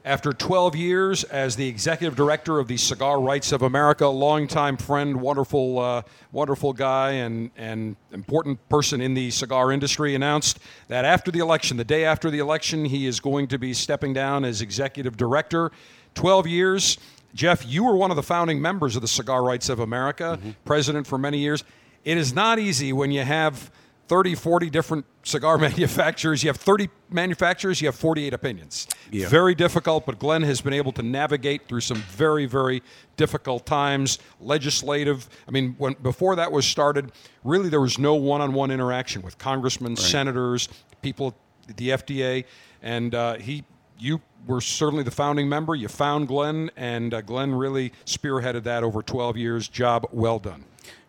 after 12 years as the executive director of the Cigar Rights of America, longtime friend, wonderful, uh, wonderful guy, and, and important person in the cigar industry, announced that after the election, the day after the election, he is going to be stepping down as executive director. 12 years. Jeff, you were one of the founding members of the Cigar Rights of America, mm-hmm. president for many years. It is not easy when you have 30, 40 different cigar manufacturers. You have 30 manufacturers, you have 48 opinions. Yeah. Very difficult, but Glynn has been able to navigate through some very, very difficult times. Legislative, I mean, when before that was started, really there was no one on one interaction with congressmen, right. senators, people at the FDA. And uh, he, you were certainly the founding member. You found Glynn, and uh, Glynn really spearheaded that over 12 years. Job well done.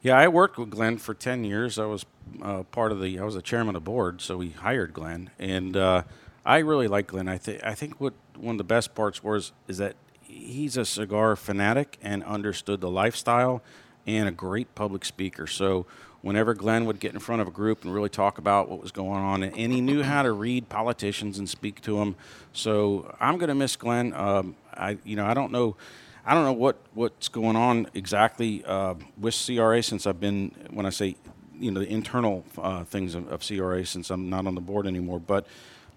Yeah, I worked with Glynn for 10 years. I was uh, part of the, I was the chairman of the board, so we hired Glynn. And uh, I really like Glynn. I, th- I think what one of the best parts was is that he's a cigar fanatic and understood the lifestyle and a great public speaker. So whenever Glynn would get in front of a group and really talk about what was going on, and, he knew how to read politicians and speak to them. So I'm going to miss Glynn. Um, I, you know, I don't know I don't know what, what's going on exactly uh, with CRA since I've been, when I say you know the internal uh, things of, of CRA since I'm not on the board anymore. But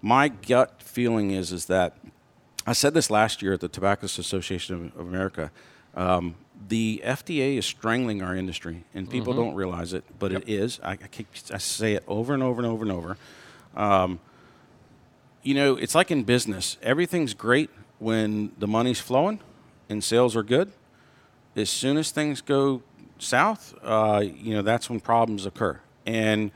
my gut feeling is is that I said this last year at the Tobacconists Association of, of America. Um, the FDA is strangling our industry, and people Mm-hmm. don't realize it, but it is. I, I, keep, I say it over and over and over and over. Um, you know, it's like in business. Everything's great when the money's flowing and sales are good. As soon as things go south, uh, you know, that's when problems occur. And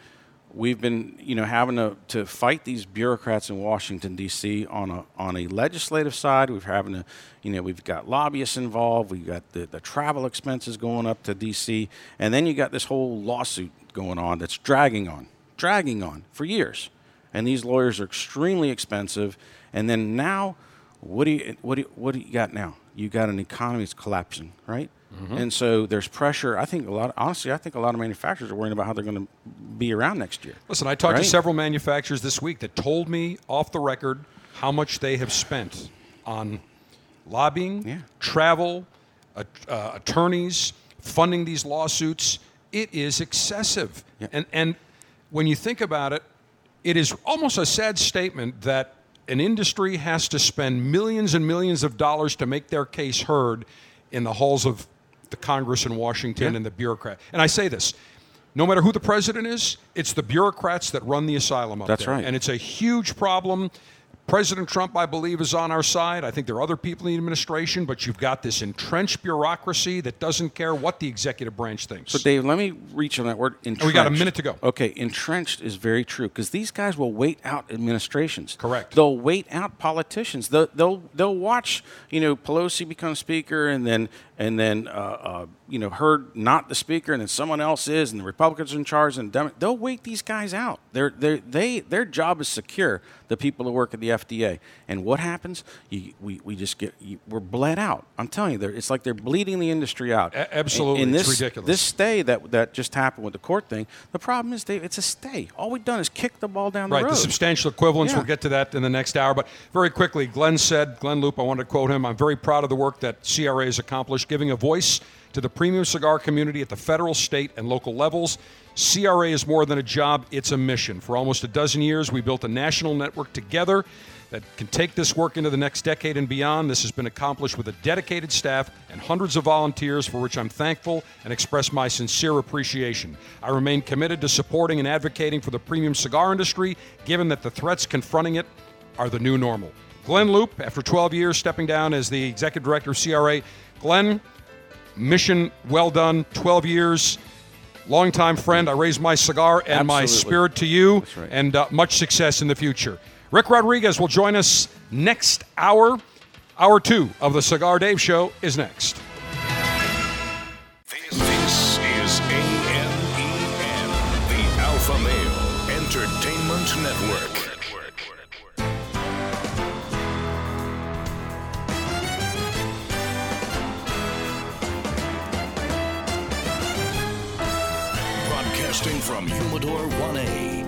we've been, you know, having to, to fight these bureaucrats in Washington D.C. on a on a legislative side. We've having to, you know, we've got lobbyists involved. We've got the, the travel expenses going up to D.C. And then you got this whole lawsuit going on that's dragging on, dragging on for years. And these lawyers are extremely expensive. And then now, what do you what do you, what do you got now? You got an economy that's collapsing, right? And so there's pressure. I think a lot. honestly, I think a lot of manufacturers are worrying about how they're going to be around next year. Listen, I talked to several manufacturers this week that told me off the record how much they have spent on lobbying, Yeah. travel, uh, uh, attorneys, funding these lawsuits. It is excessive. Yeah. And, and when you think about it, it is almost a sad statement that an industry has to spend millions and millions of dollars to make their case heard in the halls of the Congress in Washington Yeah. and the bureaucrat. And I say this, no matter who the president is, it's the bureaucrats that run the asylum up That's there. right. And it's a huge problem. President Trump, I believe, is on our side. I think there are other people in the administration, but you've got this entrenched bureaucracy that doesn't care what the executive branch thinks. So, Dave, let me reach on that word. Entrenched. we got a minute to go. Okay, entrenched is very true because these guys will wait out administrations. Correct. They'll wait out politicians. They'll they'll, they'll watch you know Pelosi become speaker and then and then uh, uh, you know her not the speaker and then someone else is and the Republicans are in charge and Dem- they'll wait these guys out. They're, they're, they their job is secure the people who work at the FDA. And what happens? You, we, we just get you, we're bled out. I'm telling you, it's like they're bleeding the industry out. A- absolutely. And, and It's this, ridiculous. This stay that that just happened with the court thing. The problem is, Dave, it's a stay. All we've done is kick the ball down Right, the road. Right, the substantial equivalence. Yeah. We'll get to that in the next hour. But very quickly, Glynn said, Glynn Loope, I want to quote him I'm very proud of the work that CRA has accomplished, giving a voice to the premium cigar community at the federal, state, and local levels. CRA is more than a job, it's a mission. For almost a dozen years, we built a national network together that can take this work into the next decade and beyond. This has been accomplished with a dedicated staff and hundreds of volunteers, for which I'm thankful and express my sincere appreciation. I remain committed to supporting and advocating for the premium cigar industry, given that the threats confronting it are the new normal. Glynn Loope, after 12 years stepping down as the executive director of CRA, Glynn, mission well done, 12 years. Longtime friend, I raise my cigar and my spirit to you, right. and uh, much success in the future. Rick Rodriguez will join us next hour. Hour two of the Cigar Dave Show is next. This, this is AMEN, the Alpha Male Entertainment Network.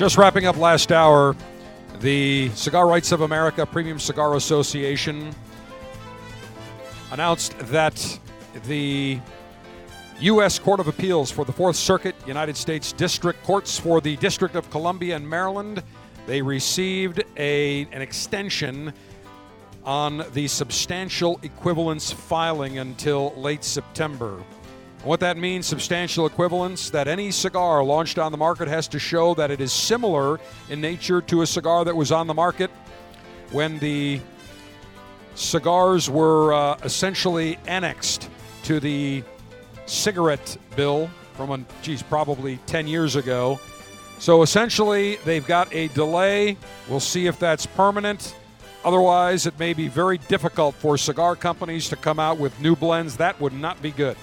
Just wrapping up last hour, the Cigar Rights of America Premium Cigar Association announced that the U.S. Court of Appeals for the Fourth Circuit, United States District Courts for the District of Columbia and Maryland, they received a, an extension on the substantial equivalence filing until late September. What that means, substantial equivalence, that any cigar launched on the market has to show that it is similar in nature to a cigar that was on the market when the cigars were uh, essentially annexed to the cigarette bill from, a, geez, probably 10 years ago. So essentially, they've got a delay. We'll see if that's permanent. Otherwise, it may be very difficult for cigar companies to come out with new blends. That would not be good.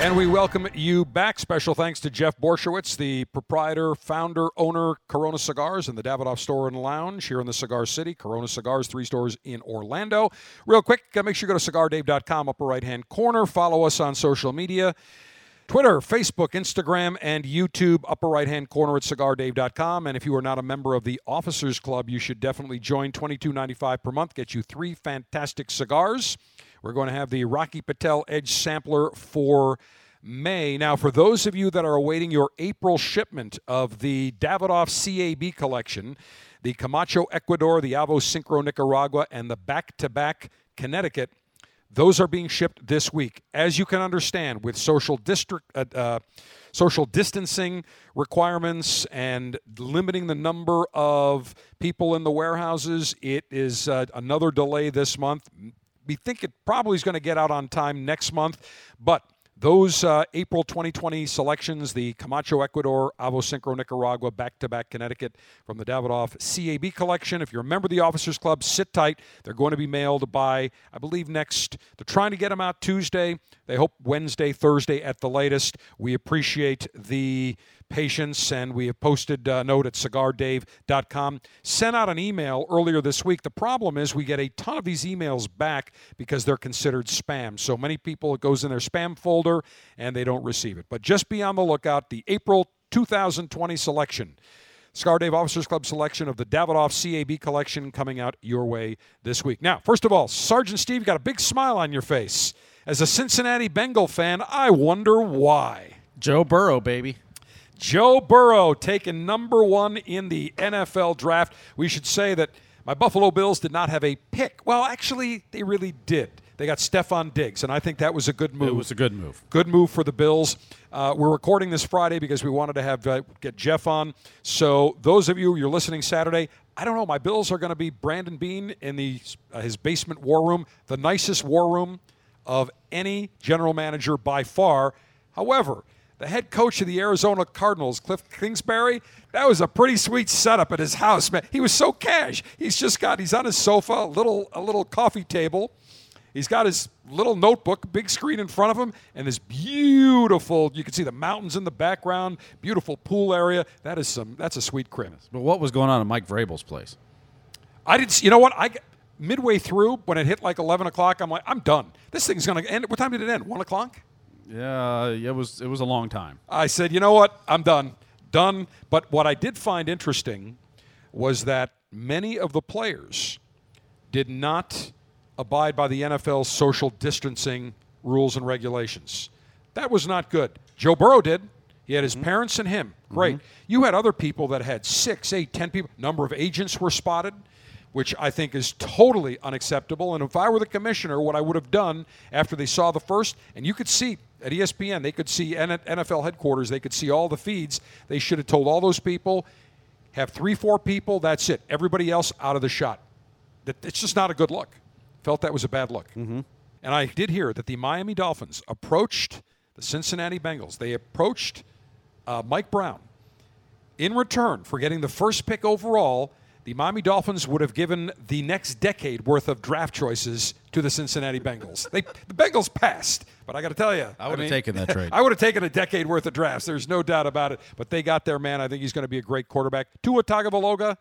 And we welcome you back. Special thanks to Jeff Borysiewicz, the proprietor, founder, owner, Corona Cigars in the Davidoff store and lounge here in the Cigar City. Corona Cigars, three stores in Orlando. Real quick, uh, make sure you go to cigardave.com, upper right hand corner. Follow us on social media. Twitter, Facebook, Instagram, and YouTube, upper right hand corner at cigardave.com. And if you are not a member of the Officers Club, you should definitely join. $22.95 per month gets you three fantastic cigars. We're going to have the Rocky Patel Edge Sampler for May. Now, for those of you that are awaiting your April shipment of the Davidoff CAB collection, the Camacho Ecuador, the Avo Syncro Nicaragua, and the back to back Connecticut, those are being shipped this week. As you can understand, with social district. Uh, uh, social distancing requirements and limiting the number of people in the warehouses. It is uh, another delay this month we think it probably is going to get out on time next month, but those uh, April 2020 selections, the Camacho Ecuador, Avo Syncro Nicaragua, back to back Connecticut from the Davidoff CAB collection. If you're a member of the Officers Club, sit tight. They're going to be mailed by, I believe, next. They're trying to get them out Tuesday. They hope Wednesday, Thursday at the latest. We appreciate the patience, and we have posted a note at cigardave.com. Sent out an email earlier this week. The problem is we get a ton of these emails back because they're considered spam. So many people, it goes in their spam folder and they don't receive it. But just be on the lookout. The April 2020 selection. Cigar Dave Officers Club selection of the Davidoff CAB collection coming out your way this week. Now, first of all, Sergeant Steve, you got a big smile on your face. As a Cincinnati Bengal fan, I wonder why. Joe Burrow, baby. Joe Burrow taken number one in the NFL draft. We should say that my Buffalo Bills did not have a pick. Well, actually, they really did. They got Stefon Diggs, and I think that was a good move. It was a good move. Good move for the Bills. Uh, we're recording this Friday because we wanted to have uh, get Jeff on. So those of you you're listening Saturday, I don't know. My Bills are going to be Brandon Beane in the uh, his basement war room, the nicest war room of any general manager by far. However, the head coach of the Arizona Cardinals, Kliff Kingsbury, that was a pretty sweet setup at his house, man. He was so cash. He's just got he's on his sofa, a little a little coffee table. He's got his little notebook, big screen in front of him, and this beautiful. You can see the mountains in the background, beautiful pool area. That is some. That's a sweet crib. But what was going on at Mike Vrabel's place? I didn't. You know what? I midway through when it hit like eleven o'clock, I'm like, I'm done. This thing's gonna end. What time did it end? One o'clock. Yeah, it was it was a long time. I said, you know what? I'm done. Done. But what I did find interesting was that many of the players did not abide by the NFL's social distancing rules and regulations. That was not good. Joe Burrow did. He had his mm-hmm. parents and him. Great. Mm-hmm. You had other people that had six, eight, ten people. Number of agents were spotted which I think is totally unacceptable. And if I were the commissioner, what I would have done after they saw the first, and you could see at ESPN, they could see NFL headquarters, they could see all the feeds. They should have told all those people, have three, four people, that's it. Everybody else out of the shot. It's just not a good look. Felt that was a bad look. Mm-hmm. And I did hear that the Miami Dolphins approached the Cincinnati Bengals. They approached uh, Mike Brown in return for getting the first pick overall the Miami Dolphins would have given the next decade worth of draft choices to the Cincinnati Bengals. They, the Bengals passed, but I got to tell you, I would have taken that trade. I would have taken a decade worth of drafts. There's no doubt about it. But they got their man. I think he's going to be a great quarterback. Tua Tagovailoa,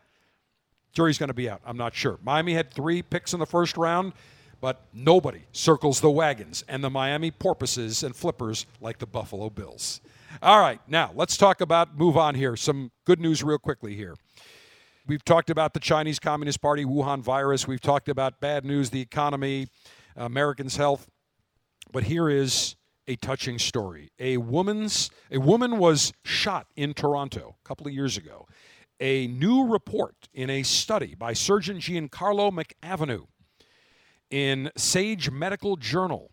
jury's going to be out. I'm not sure. Miami had three picks in the first round, but nobody circles the wagons and the Miami porpoises and flippers like the Buffalo Bills. All right, now let's talk about move on here. Some good news, real quickly here. We've talked about the Chinese Communist Party, Wuhan virus. We've talked about bad news, the economy, Americans' health. But here is a touching story. A woman's a woman was shot in Toronto a couple of years ago. A new report in a study by Surgeon Giancarlo McEvenue in Sage Medical Journal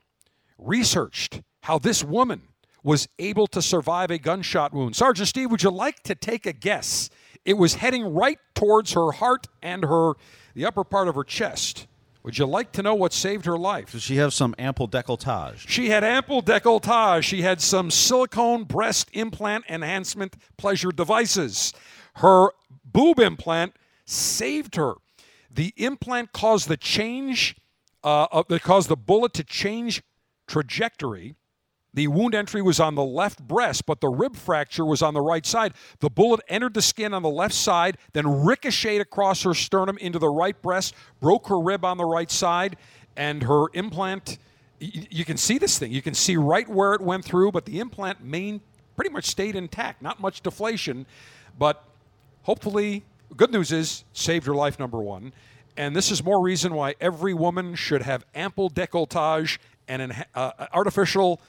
researched how this woman was able to survive a gunshot wound. Sergeant Steve, would you like to take a guess it was heading right towards her heart and her the upper part of her chest. Would you like to know what saved her life? Does she have some ample decolletage? She had ample decolletage. She had some silicone breast implant enhancement pleasure devices. Her boob implant saved her. The implant caused the change, uh, that caused the bullet to change trajectory The wound entry was on the left breast, but the rib fracture was on the right side. The bullet entered the skin on the left side, then ricocheted across her sternum into the right breast, broke her rib on the right side, and her implant. y- You can see this thing. You can see right where it went through, but the implant main pretty much stayed intact. Not much deflation, but hopefully, good news is saved her life. Number one, and this is more reason why every woman should have ample décolletage and an uh, artificial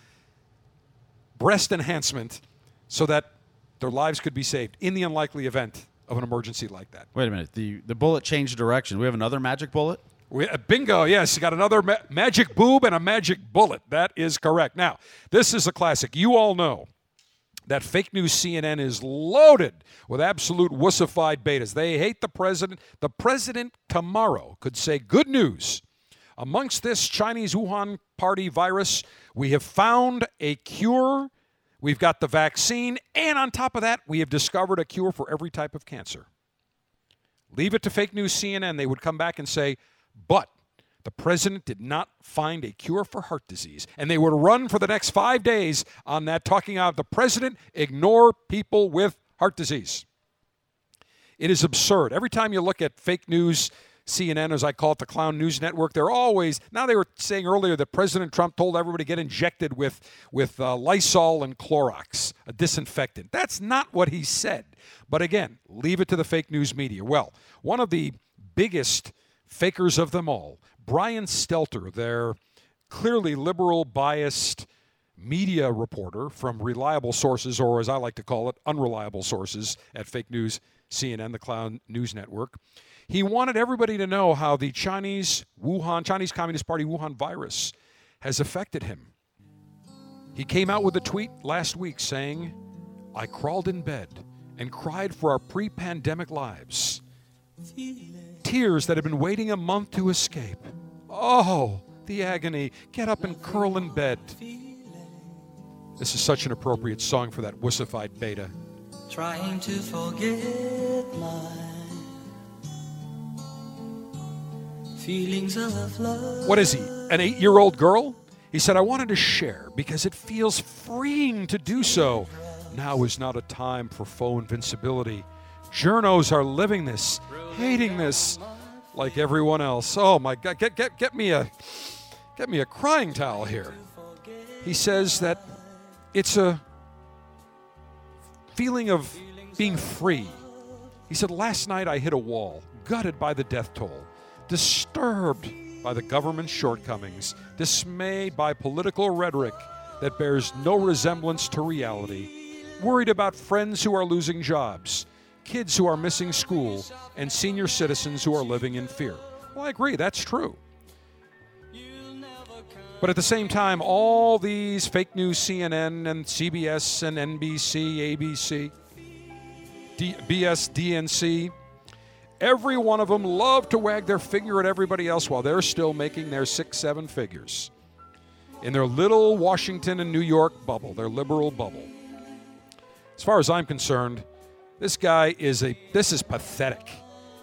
breast enhancement so that their lives could be saved in the unlikely event of an emergency like that. Wait a minute. The the bullet changed direction. We have another magic bullet. We, uh, bingo, yes, you got another ma- magic boob and a magic bullet. That is correct. Now, this is a classic. You all know that fake news CNN is loaded with absolute wussified betas. They hate the president. The president tomorrow could say, Good news. Amongst this Chinese Wuhan party virus, we have found a cure. We've got the vaccine. And on top of that, we have discovered a cure for every type of cancer. Leave it to fake news CNN. They would come back and say, but the president did not find a cure for heart disease. And they would run for the next five days on that, talking about the president ignore people with heart disease. It is absurd. Every time you look at fake news, CNN, as I call it, the clown news network, they're always now they were saying earlier that President Trump told everybody to get injected with with uh, Lysol and Clorox, a disinfectant. That's not what he said. But again, leave it to the fake news media. Well, one of the biggest fakers of them all, Brian Stelter, their clearly liberal biased media reporter from reliable sources, or as I like to call it, unreliable sources at fake news CNN, the clown news network. He wanted everybody to know how the Chinese Wuhan, Chinese Communist Party Wuhan virus has affected him. He came out with a tweet last week saying, I crawled in bed and cried for our pre pandemic lives. Tears that had been waiting a month to escape. Oh, the agony. Get up and curl in bed. This is such an appropriate song for that wussified beta. Trying to forget my feelings of love. What is he? An eight year old girl? He said, I wanted to share because it feels freeing to do so. Now is not a time for faux invincibility. Journos are living this, hating this, like everyone else. Oh my God! Get get get me a get me a crying towel here. He says that it's a feeling of being free. He said, Last night I hit a wall, gutted by the death toll, disturbed by the government's shortcomings, dismayed by political rhetoric that bears no resemblance to reality, worried about friends who are losing jobs, kids who are missing school, and senior citizens who are living in fear. Well, I agree, that's true. But at the same time, all these fake news CNN and CBS and NBC, ABC, D- BS, DNC, every one of them love to wag their finger at everybody else while they're still making their six, seven figures in their little Washington and New York bubble, their liberal bubble. As far as I'm concerned, this guy is a this is pathetic.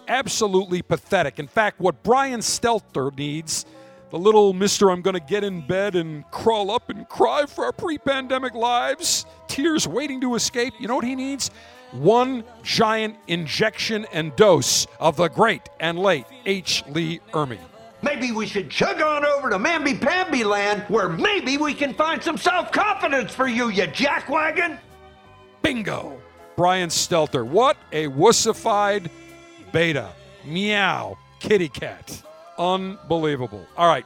Absolutely pathetic. In fact, what Brian Stelter needs, the little Mr. I'm going to get in bed and crawl up and cry for our pre-pandemic lives, tears waiting to escape, you know what he needs? One giant injection and dose of the great and late R. Lee Ermey. Maybe we should chug on over to Mamby Pamby land where maybe we can find some self confidence for you, you jackwagon. Bingo! Brian Stelter. What a wussified beta. Meow. Kitty cat. Unbelievable. All right.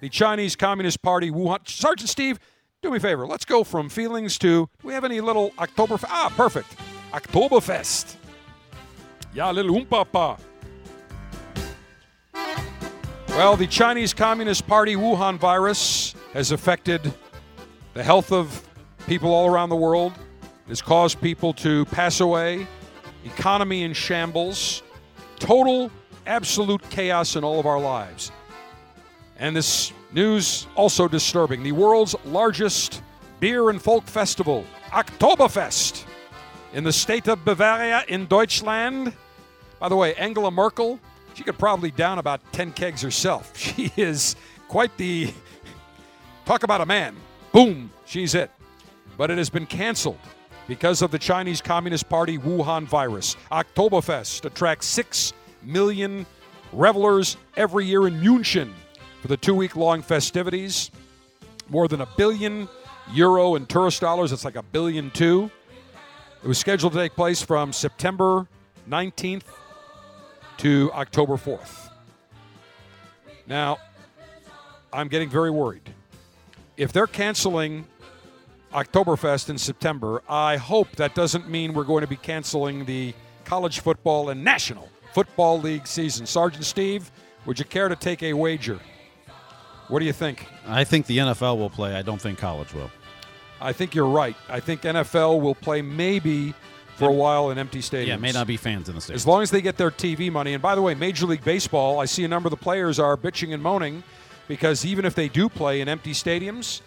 The Chinese Communist Party, Wuhan. Sergeant Steve, do me a favor. Let's go from feelings to. Do we have any little October? Ah, perfect. Oktoberfest. Ja, little umpapa. Well, the Chinese Communist Party Wuhan virus has affected the health of people all around the world. Has caused people to pass away, economy in shambles, total, absolute chaos in all of our lives. And this news also disturbing. The world's largest beer and folk festival, Oktoberfest, in the state of Bavaria in Deutschland. By the way, Angela Merkel, she could probably down about 10 kegs herself. She is quite the talk about a man. Boom, she's it. But it has been canceled because of the Chinese Communist Party Wuhan virus. Oktoberfest attracts 6 million revelers every year in München for the two week long festivities. More than a billion euro in tourist dollars. It's like a billion two. It was scheduled to take place from September 19th to October 4th. Now, I'm getting very worried. If they're canceling Oktoberfest in September, I hope that doesn't mean we're going to be canceling the college football and national football league season. Sergeant Steve, would you care to take a wager? What do you think? I think the NFL will play. I don't think college will. I think you're right. I think NFL will play maybe for a while in empty stadiums. Yeah, may not be fans in the stadium. As long as they get their TV money. And by the way, Major League Baseball, I see a number of the players are bitching and moaning because even if they do play in empty stadiums,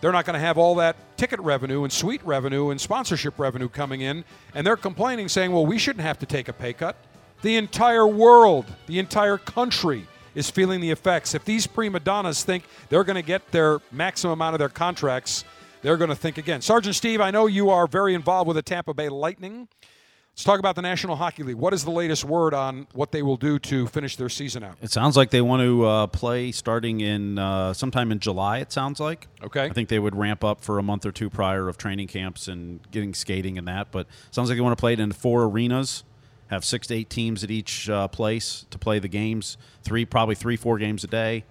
they're not going to have all that ticket revenue and suite revenue and sponsorship revenue coming in. And they're complaining, saying, well, we shouldn't have to take a pay cut. The entire world, the entire country is feeling the effects. If these prima donnas think they're going to get their maximum amount of their contracts, they're going to think again. Sergeant Steve, I know you are very involved with the Tampa Bay Lightning. Let's talk about the National Hockey League. What is the latest word on what they will do to finish their season out? It sounds like they want to uh, play starting in uh, sometime in July. It sounds like. Okay. I think they would ramp up for a month or two prior of training camps and getting skating and that. But sounds like they want to play it in four arenas, have six to eight teams at each uh, place to play the games. Three, probably three, four games a day.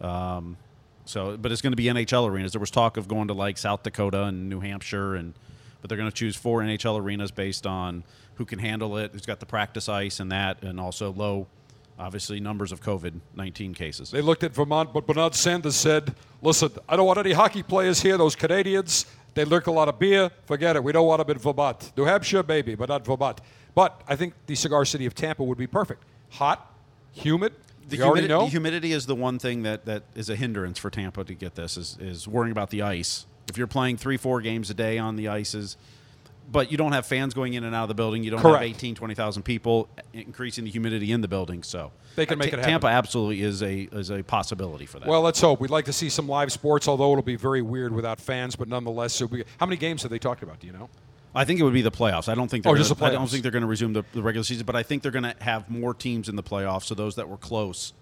Um, so, but it's going to be NHL arenas. There was talk of going to like South Dakota and New Hampshire and but they're going to choose four NHL arenas based on who can handle it, who's got the practice ice and that, and also low, obviously, numbers of COVID 19 cases. They looked at Vermont, but Bernard Sanders said, listen, I don't want any hockey players here, those Canadians. They drink a lot of beer. Forget it. We don't want them in Vermont. New Hampshire, maybe, but not Vermont. But I think the cigar city of Tampa would be perfect. Hot, humid. The, you already humidi- know. the humidity is the one thing that, that is a hindrance for Tampa to get this is, is worrying about the ice. If you're playing three, four games a day on the ices, but you don't have fans going in and out of the building, you don't Correct. have 18, 20,000 people increasing the humidity in the building. So They can uh, make Ta- it happen. Tampa absolutely is a is a possibility for that. Well, let's hope. We'd like to see some live sports, although it'll be very weird without fans. But nonetheless, it'll be, how many games have they talked about? Do you know? I think it would be the playoffs. I don't think Oh, they're just gonna, the I don't think they're going to resume the, the regular season, but I think they're going to have more teams in the playoffs. So those that were close,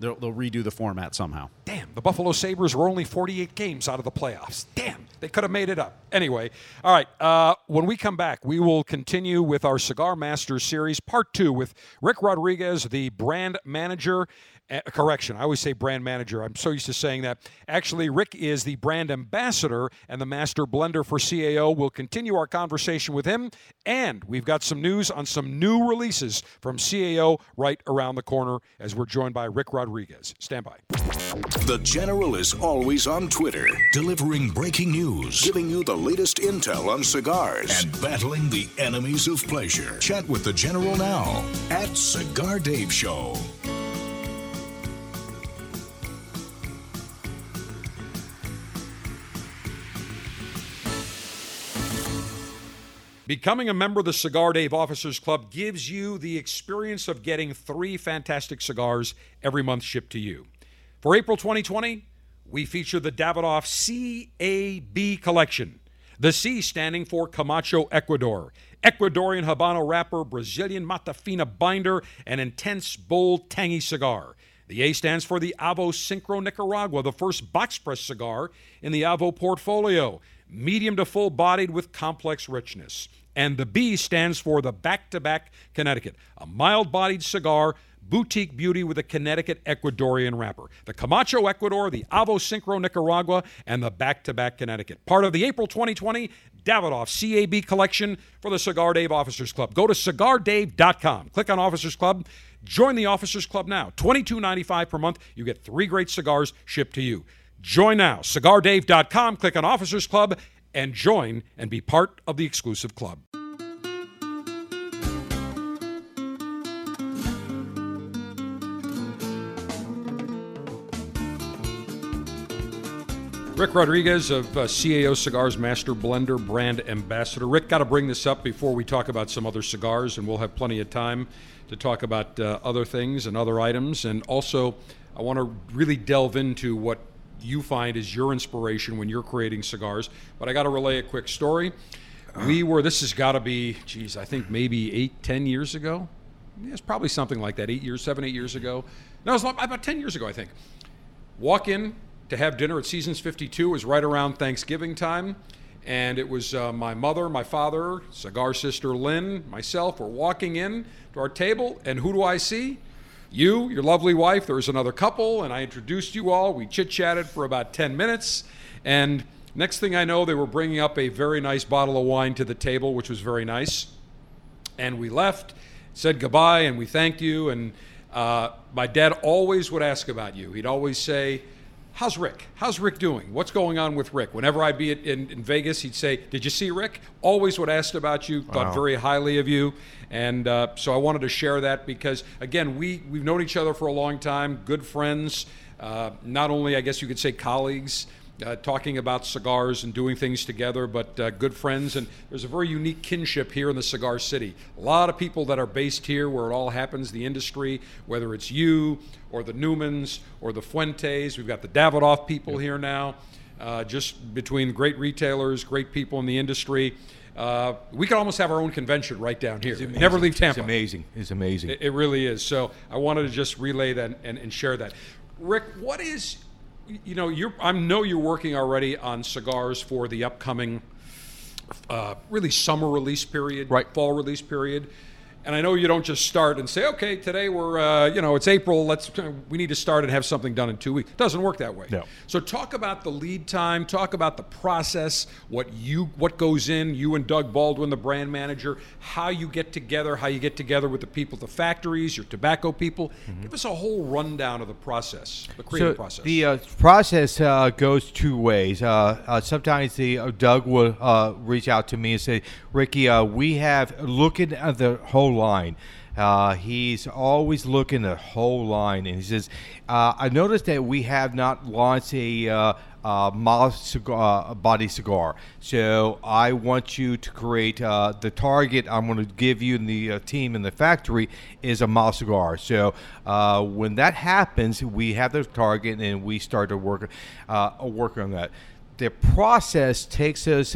they'll, they'll redo the format somehow. Damn, the Buffalo Sabres were only 48 games out of the playoffs. Damn, they could have made it up. Anyway, all right, uh, when we come back, we will continue with our Cigar Masters series, part two, with Rick Rodriguez, the brand manager. Uh, correction, I always say brand manager. I'm so used to saying that. Actually, Rick is the brand ambassador and the master blender for CAO. We'll continue our conversation with him, and we've got some news on some new releases from CAO right around the corner as we're joined by Rick Rodriguez. Stand by. The General is always on Twitter, delivering breaking news, giving you the latest intel on cigars, and battling the enemies of pleasure. Chat with the General now at Cigar Dave Show. Becoming a member of the Cigar Dave Officers Club gives you the experience of getting three fantastic cigars every month shipped to you. For April 2020, we feature the Davidoff CAB collection. The C standing for Camacho Ecuador, Ecuadorian Habano wrapper, Brazilian Matafina binder, and intense, bold, tangy cigar. The A stands for the Avo Syncro Nicaragua, the first box press cigar in the Avo portfolio, medium to full bodied with complex richness. And the B stands for the Back to Back Connecticut, a mild bodied cigar, boutique beauty with a Connecticut Ecuadorian wrapper. The Camacho Ecuador, the Avo Syncro Nicaragua, and the Back to Back Connecticut. Part of the April 2020 Davidoff CAB collection for the Cigar Dave Officers Club. Go to cigardave.com. Click on Officers Club. Join the Officers Club now. $22.95 per month. You get three great cigars shipped to you. Join now. CigarDave.com. Click on Officers Club and join and be part of the exclusive club. Rick Rodriguez of uh, CAO Cigars Master Blender Brand Ambassador. Rick, got to bring this up before we talk about some other cigars, and we'll have plenty of time to talk about uh, other things and other items. And also, I want to really delve into what you find is your inspiration when you're creating cigars. But I got to relay a quick story. We were, this has got to be, geez, I think maybe eight, ten years ago. It's probably something like that, eight years, seven, eight years ago. No, it was about 10 years ago, I think. Walk in to have dinner at Seasons 52 it was right around Thanksgiving time. And it was uh, my mother, my father, cigar sister Lynn, myself. We're walking in to our table, and who do I see? You, your lovely wife. There was another couple, and I introduced you all. We chit chatted for about 10 minutes. And next thing I know, they were bringing up a very nice bottle of wine to the table, which was very nice. And we left, said goodbye, and we thanked you. And uh, my dad always would ask about you. He'd always say, How's Rick? How's Rick doing? What's going on with Rick? Whenever I'd be in, in Vegas, he'd say, Did you see Rick? Always would ask about you, thought Wow. very highly of you. And uh, so I wanted to share that because, again, we, we've known each other for a long time, good friends, uh, not only, I guess you could say, colleagues. Uh, talking about cigars and doing things together, but uh, good friends. And there's a very unique kinship here in the Cigar City. A lot of people that are based here where it all happens, the industry, whether it's you or the Newmans or the Fuentes. We've got the Davidoff people here now, uh, just between great retailers, great people in the industry. Uh, we could almost have our own convention right down here. Never leave Tampa. It's amazing. It's amazing. It, it really is. So I wanted to just relay that and, and share that. Rick, what is, you know, you're, I know you're working already on cigars for the upcoming, uh, really summer release period, right? Fall release period. And I know you don't just start and say, okay, today we're, uh, you know, it's April. Let's, we need to start and have something done in two weeks. It Doesn't work that way. No. So talk about the lead time. Talk about the process. What you, what goes in. You and Doug Baldwin, the brand manager. How you get together. How you get together with the people the factories. Your tobacco people. Give us a whole rundown of the process, the creative so process. The uh, process uh, goes two ways. Uh, uh, sometimes the uh, Doug will uh, reach out to me and say, "Ricky, uh, we have looking at the whole line." Uh, he's always looking at the whole line, and he says, uh, "I noticed that we have not launched a." Uh, uh, mild cigar, uh, body cigar. So I want you to create uh, the target I'm going to give you and the team in the factory is a mild cigar. So when that happens, we have the target and we start to work work on that. The process takes us.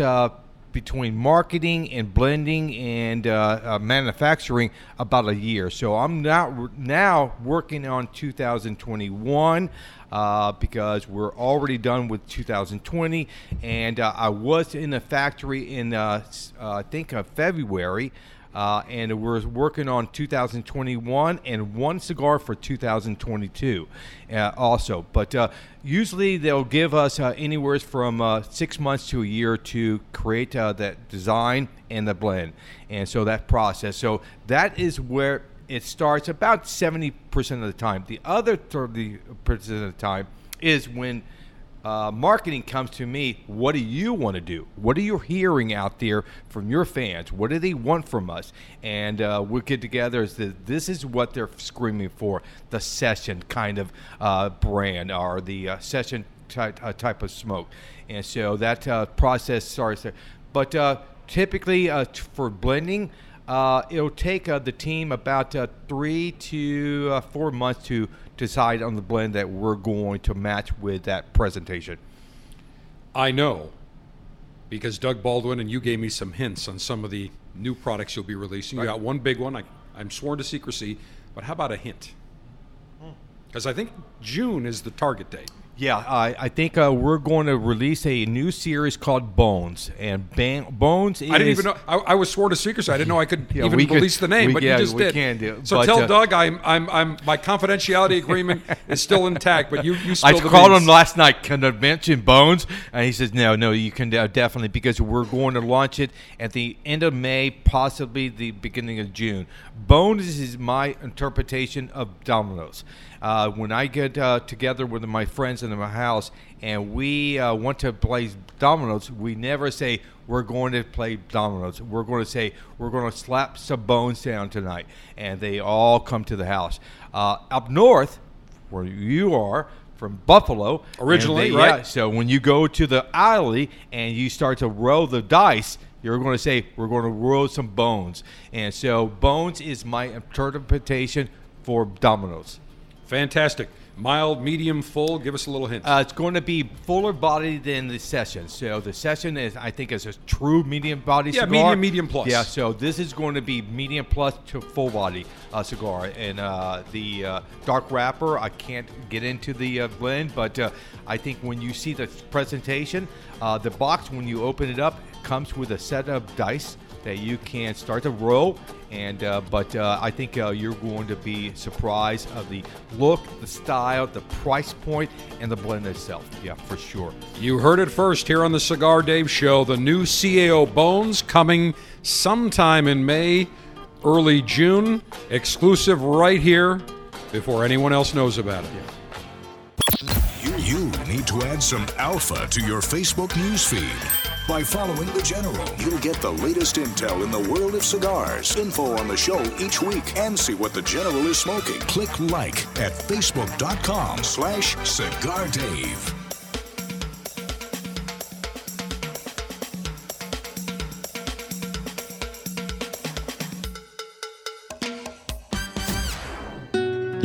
Between marketing and blending and uh, uh, manufacturing about a year. So I'm now now working on 2021 uh, because we're already done with 2020, and uh, I was in the factory in uh, uh, I think February. Uh, and we're working on 2021 and one cigar for 2022 uh, also. But uh, usually they'll give us uh, anywhere from uh, six months to a year to create uh, that design and the blend. And so that process. So that is where it starts about 70% of the time. The other 30% of the time is when uh, marketing comes to me. What do you want to do? What are you hearing out there from your fans? What do they want from us? And uh, we'll get together. As the, this is what they're screaming for: the session kind of uh, brand or the uh, session type, uh, type of smoke. And so that uh, process starts there. But typically, for blending. It'll take the team about three to four months to decide on the blend that we're going to match with that presentation. I know because Doug Baldwin and you gave me some hints on some of the new products you'll be releasing. You got one big one. I, I'm sworn to secrecy, but how about a hint? Hmm. Because I think June is the target date. Yeah, I, I think uh, we're going to release a new series called Bones, and ban- Bones is. I didn't even know. I, I was sworn to secrecy. I didn't know I could Yeah, even we could- release the name, we- but yeah, you just did. can do, So but, tell uh, Doug I'm, I'm, I'm, my confidentiality agreement is still intact, but you, you I spilled the called beans. him last night. Can I mention Bones? And he says, "No, no, you can uh, definitely because we're going to launch it at the end of May, possibly the beginning of June." Bones is my interpretation of Dominoes. Uh, when I get uh, together with my friends in my house and we uh, want to play dominoes, we never say we're going to play dominoes. We're going to say we're going to slap some bones down tonight, and they all come to the house. Uh, up north, where you are from Buffalo. Originally, and right. Yeah, so when you go to the alley and you start to roll the dice, you're going to say, We're going to roll some bones. And so bones is my interpretation for dominoes. Fantastic. Mild, medium, full. Give us a little hint. Uh, it's going to be fuller body than the session. So the session is, I think, is a true medium body Yeah, cigar. medium, medium plus. Yeah. So this is going to be medium plus to full body uh, cigar. And uh, the uh, dark wrapper, I can't get into the uh, blend, but uh, I think when you see the presentation, uh, the box when you open it up comes with a set of dice that you can start to roll. And uh, but uh, I think uh, you're going to be surprised of the look, the style, the price point, and the blend itself. Yeah, for sure. You heard it first here on the Cigar Dave Show. The new CAO Bones coming sometime in May, early June. Exclusive right here before anyone else knows about it. You, you need to add some alpha to your Facebook newsfeed. By following The General, you'll get the latest intel in the world of cigars, info on the show each week, and see what The General is smoking. Click like at facebook.com slash cigar dave.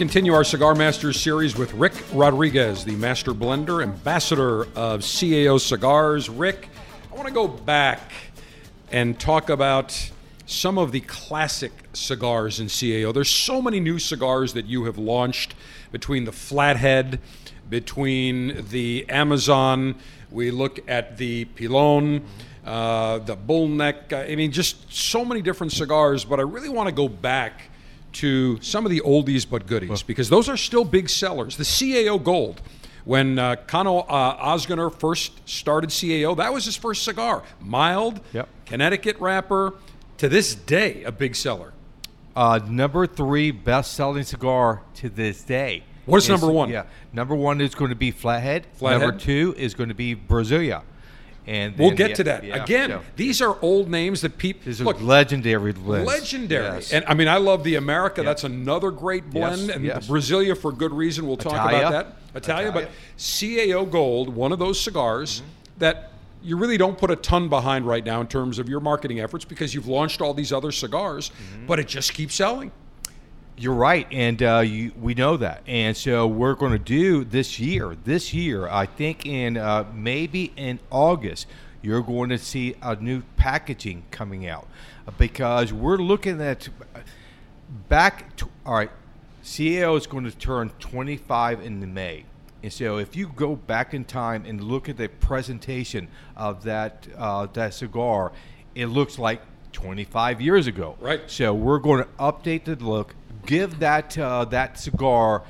Continue our Cigar Masters series with Rick Rodriguez, the master blender, ambassador of CAO Cigars. Rick, I want to go back and talk about some of the classic cigars in CAO. There's so many new cigars that you have launched between the Flathead, between the Amazon. We look at the Pilon, uh, the Bullneck. I mean, just so many different cigars. But I really want to go back to some of the oldies but goodies because those are still big sellers. The CAO Gold. When uh, uh, Ozgener first started CAO, that was his first cigar. Mild, Yep. Connecticut wrapper. To this day, a big seller. Uh, number three best selling cigar to this day. What's is- number one? Yeah, number one is going to be Flathead. Flathead. Number two is going to be Brasilia. And We'll get yeah, to that. yeah, Again, so these are old names that people these are look legendary lists. legendary. Yes. And I mean, I love the America. That's another great blend, Yes, and yes. Brasilia for good reason. We'll talk Italia. about that. Italia, but CAO Gold, one of those cigars that you really don't put a ton behind right now in terms of your marketing efforts because you've launched all these other cigars, but it just keeps selling. You're right, and uh, you, we know that, and so we're going to do this year. This year, I think in uh, maybe in August, you're going to see a new packaging coming out because we're looking at back. To, all right, CAO is going to turn 25 in May. And so, if you go back in time and look at the presentation of that uh, that cigar, it looks like 25 years ago. Right. So we're going to update the look, give that uh, that cigar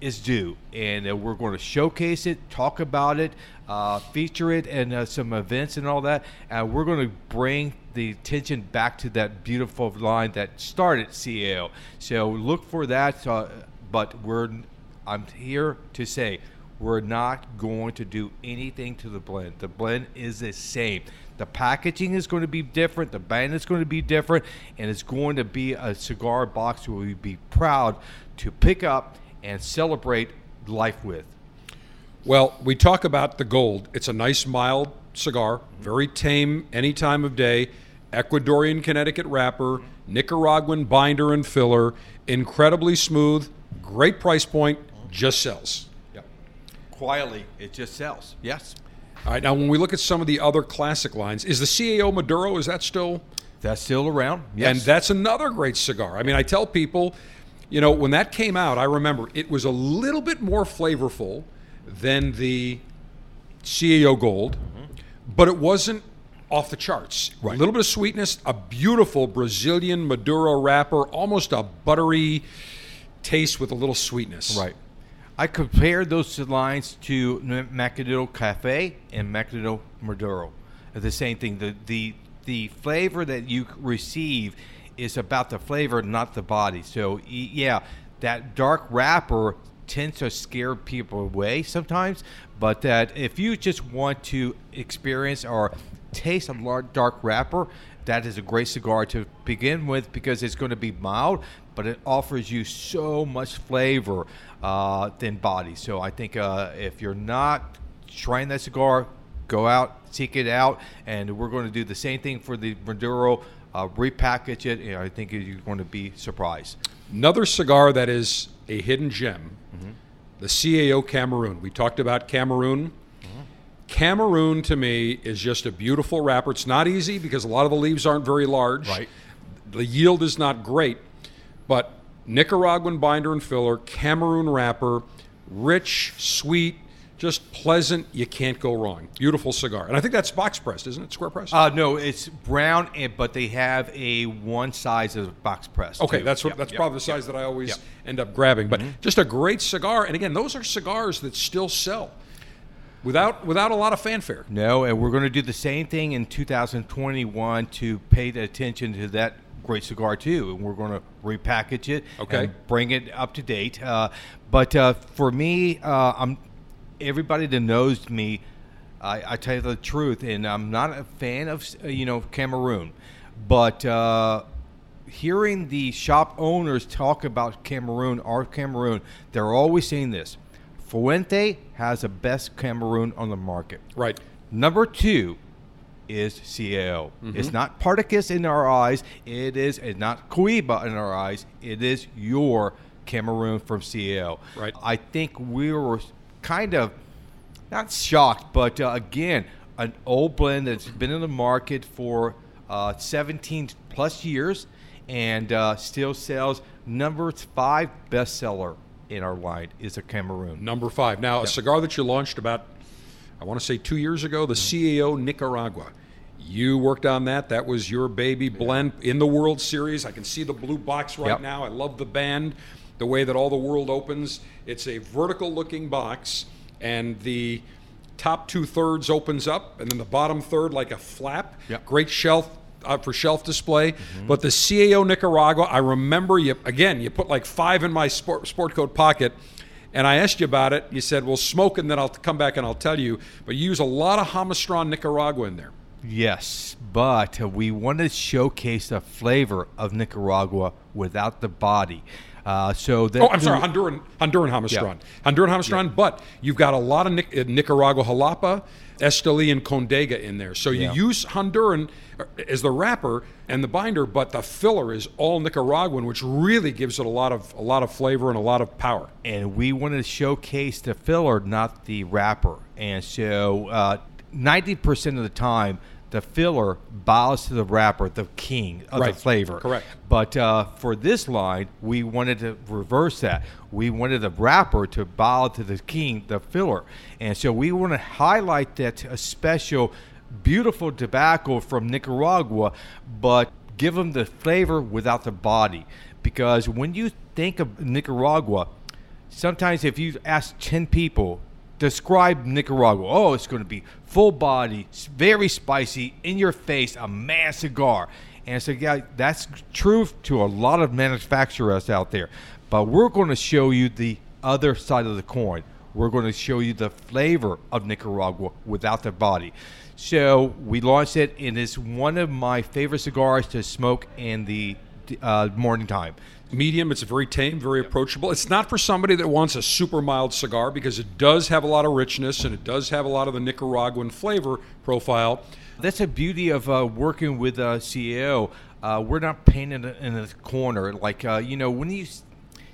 is due, and uh, we're going to showcase it, talk about it, uh, feature it, and uh, some events and all that. And we're going to bring the attention back to that beautiful line that started CAO. So look for that. Uh, but we're I'm here to say we're not going to do anything to the blend. The blend is the same. The packaging is going to be different. The band is going to be different, and it's going to be a cigar box where we'd be proud to pick up and celebrate life with. Well, we talk about the gold. It's a nice, mild cigar, mm-hmm. very tame any time of day. Ecuadorian Connecticut wrapper, mm-hmm. Nicaraguan binder and filler, incredibly smooth, great price point, just sells. Quietly, it just sells. Yes. All right, now when we look at some of the other classic lines, is the CAO Maduro, is that still? That's still around. Yes. And that's another great cigar. I mean, I tell people, you know, when that came out, I remember it was a little bit more flavorful than the CAO Gold, mm-hmm. but it wasn't off the charts. A little bit of sweetness, a beautiful Brazilian Maduro wrapper, almost a buttery taste with a little sweetness. Right. I compared those lines to Macanudo Cafe and Macanudo Maduro. The same thing. The the the flavor that you receive is about the flavor, not the body. So yeah, that dark wrapper tends to scare people away sometimes. But that if you just want to experience or taste a lar- dark wrapper, that is a great cigar to begin with because it's going to be mild, but it offers you so much flavor uh, than body. So I think uh, if you're not trying that cigar, go out, seek it out, and we're going to do the same thing for the Maduro. Uh, repackage it. and I think you're going to be surprised. Another cigar that is a hidden gem, the CAO Cameroon. We talked about Cameroon. Cameroon to me is just a beautiful wrapper. It's not easy because a lot of the leaves aren't very large. Right. The yield is not great, but Nicaraguan binder and filler, Cameroon wrapper, rich, sweet, just pleasant. You can't go wrong. Beautiful cigar. And I think that's box pressed, isn't it? Square pressed? Uh, no, it's brown, but they have a one size of box press. Okay, too. that's what Yep, that's yep, probably the yep. size that I always Yep. end up grabbing. But Mm-hmm. just a great cigar, and again, those are cigars that still sell without without a lot of fanfare. No, and we're going to do the same thing in 2021 to pay the attention to that great cigar too, and we're going to repackage it, Okay. and bring it up to date. Uh, but uh, for me, uh, I'm everybody that knows me. I, I tell you the truth, and I'm not a fan of uh, you know Cameroon, but uh, hearing the shop owners talk about Cameroon, our Cameroon, they're always saying this: Fuente has the best Cameroon on the market. Right. Number two is CAO. Mm-hmm. It's not Partagás in our eyes. It is it's not Cohiba in our eyes. It is your Cameroon from CAO. Right. I think we were kind of not shocked, but uh, again, an old blend that's been in the market for uh, 17 plus years and uh, still sells number five bestseller in our line is a Cameroon. Number five. Now, a cigar that you launched about, I want to say two years ago, the mm-hmm. CAO Nicaragua. You worked on that. That was your baby blend in the World Series. I can see the blue box right Yep. now. I love the band, the way that all the world opens. It's a vertical looking box, and the top two thirds opens up, and then the bottom third like a flap. Yep. Great shelf for shelf display. But the CAO Nicaragua, I remember you again. You put like five in my sport sport coat pocket, and I asked you about it. You said, "Well, smoke, and then I'll come back and I'll tell you." But you use a lot of Jamastran Nicaragua in there. Yes, but uh, we want to showcase the flavor of Nicaragua without the body. Uh, so that Oh, I'm sorry, Honduran Honduran Jamastran. Honduran Jamastran, but you've got a lot of Nic- uh, Nicaragua Jalapa, Esteli, and Condega in there. So you Yeah. use Honduran uh, as the wrapper and the binder, but the filler is all Nicaraguan, which really gives it a lot of a lot of flavor and a lot of power. and we wanted to showcase the filler, not the wrapper. And so, uh, ninety percent of the time, the filler bows to the wrapper, the king of Right. the flavor. Correct. But uh, for this line, we wanted to reverse that. We wanted the wrapper to bow to the king, the filler. And so we want to highlight that a special, beautiful tobacco from Nicaragua, but give them the flavor without the body. Because when you think of Nicaragua, sometimes if you ask 10 people describe nicaragua oh it's going to be full body very spicy in your face a mad cigar. And so yeah that's true to a lot of manufacturers out there. But we're going to show you the other side of the coin. We're going to show you the flavor of nicaragua without the body. So we launched it and it's one of my favorite cigars to smoke in the uh, morning time. Medium, it's very tame, very approachable. It's not for somebody that wants a super mild cigar because it does have a lot of richness and it does have a lot of the Nicaraguan flavor profile. That's the beauty of uh, working with uh, CAO. Uh, we're not painted in a corner. Like, uh, you know, when you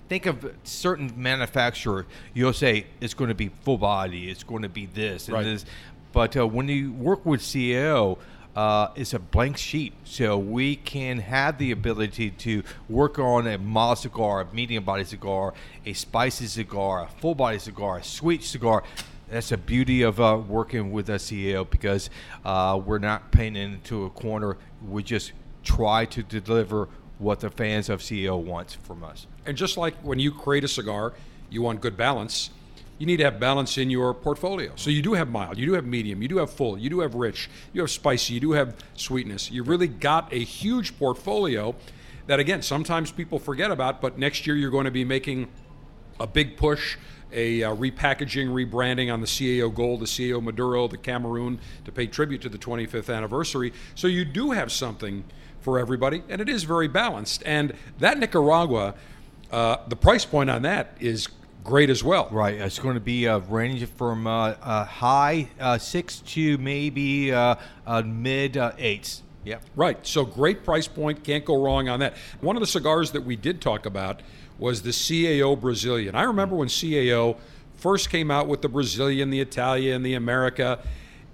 think of certain manufacturer, you'll say it's going to be full body, it's going to be this and Right. this. But uh, when you work with CAO, uh, it's a blank sheet. So we can have the ability to work on a mild cigar, a medium body cigar, a spicy cigar, a full body cigar, a sweet cigar. That's the beauty of uh, working with a CAO because uh, we're not painting into a corner. We just try to deliver what the fans of CAO wants from us. And just like when you create a cigar, you want good balance. You need to have balance in your portfolio. So you do have mild, you do have medium, you do have full, you do have rich, you have spicy, you do have sweetness. You've really got a huge portfolio that, again, sometimes people forget about, but next year you're going to be making a big push, a uh, repackaging, rebranding on the CAO Gold, the CAO Maduro, the Cameroon to pay tribute to the 25th anniversary. So you do have something for everybody, and it is very balanced. And that Nicaragua, uh, the price point on that is great as well. Right. It's going to be a range from uh, uh, high uh, six to maybe uh, uh, mid uh, eights. Yeah. Right. So great price point. Can't go wrong on that. One of the cigars that we did talk about was the CAO Brazilian. I remember when CAO first came out with the Brazilian, the Italian, the America,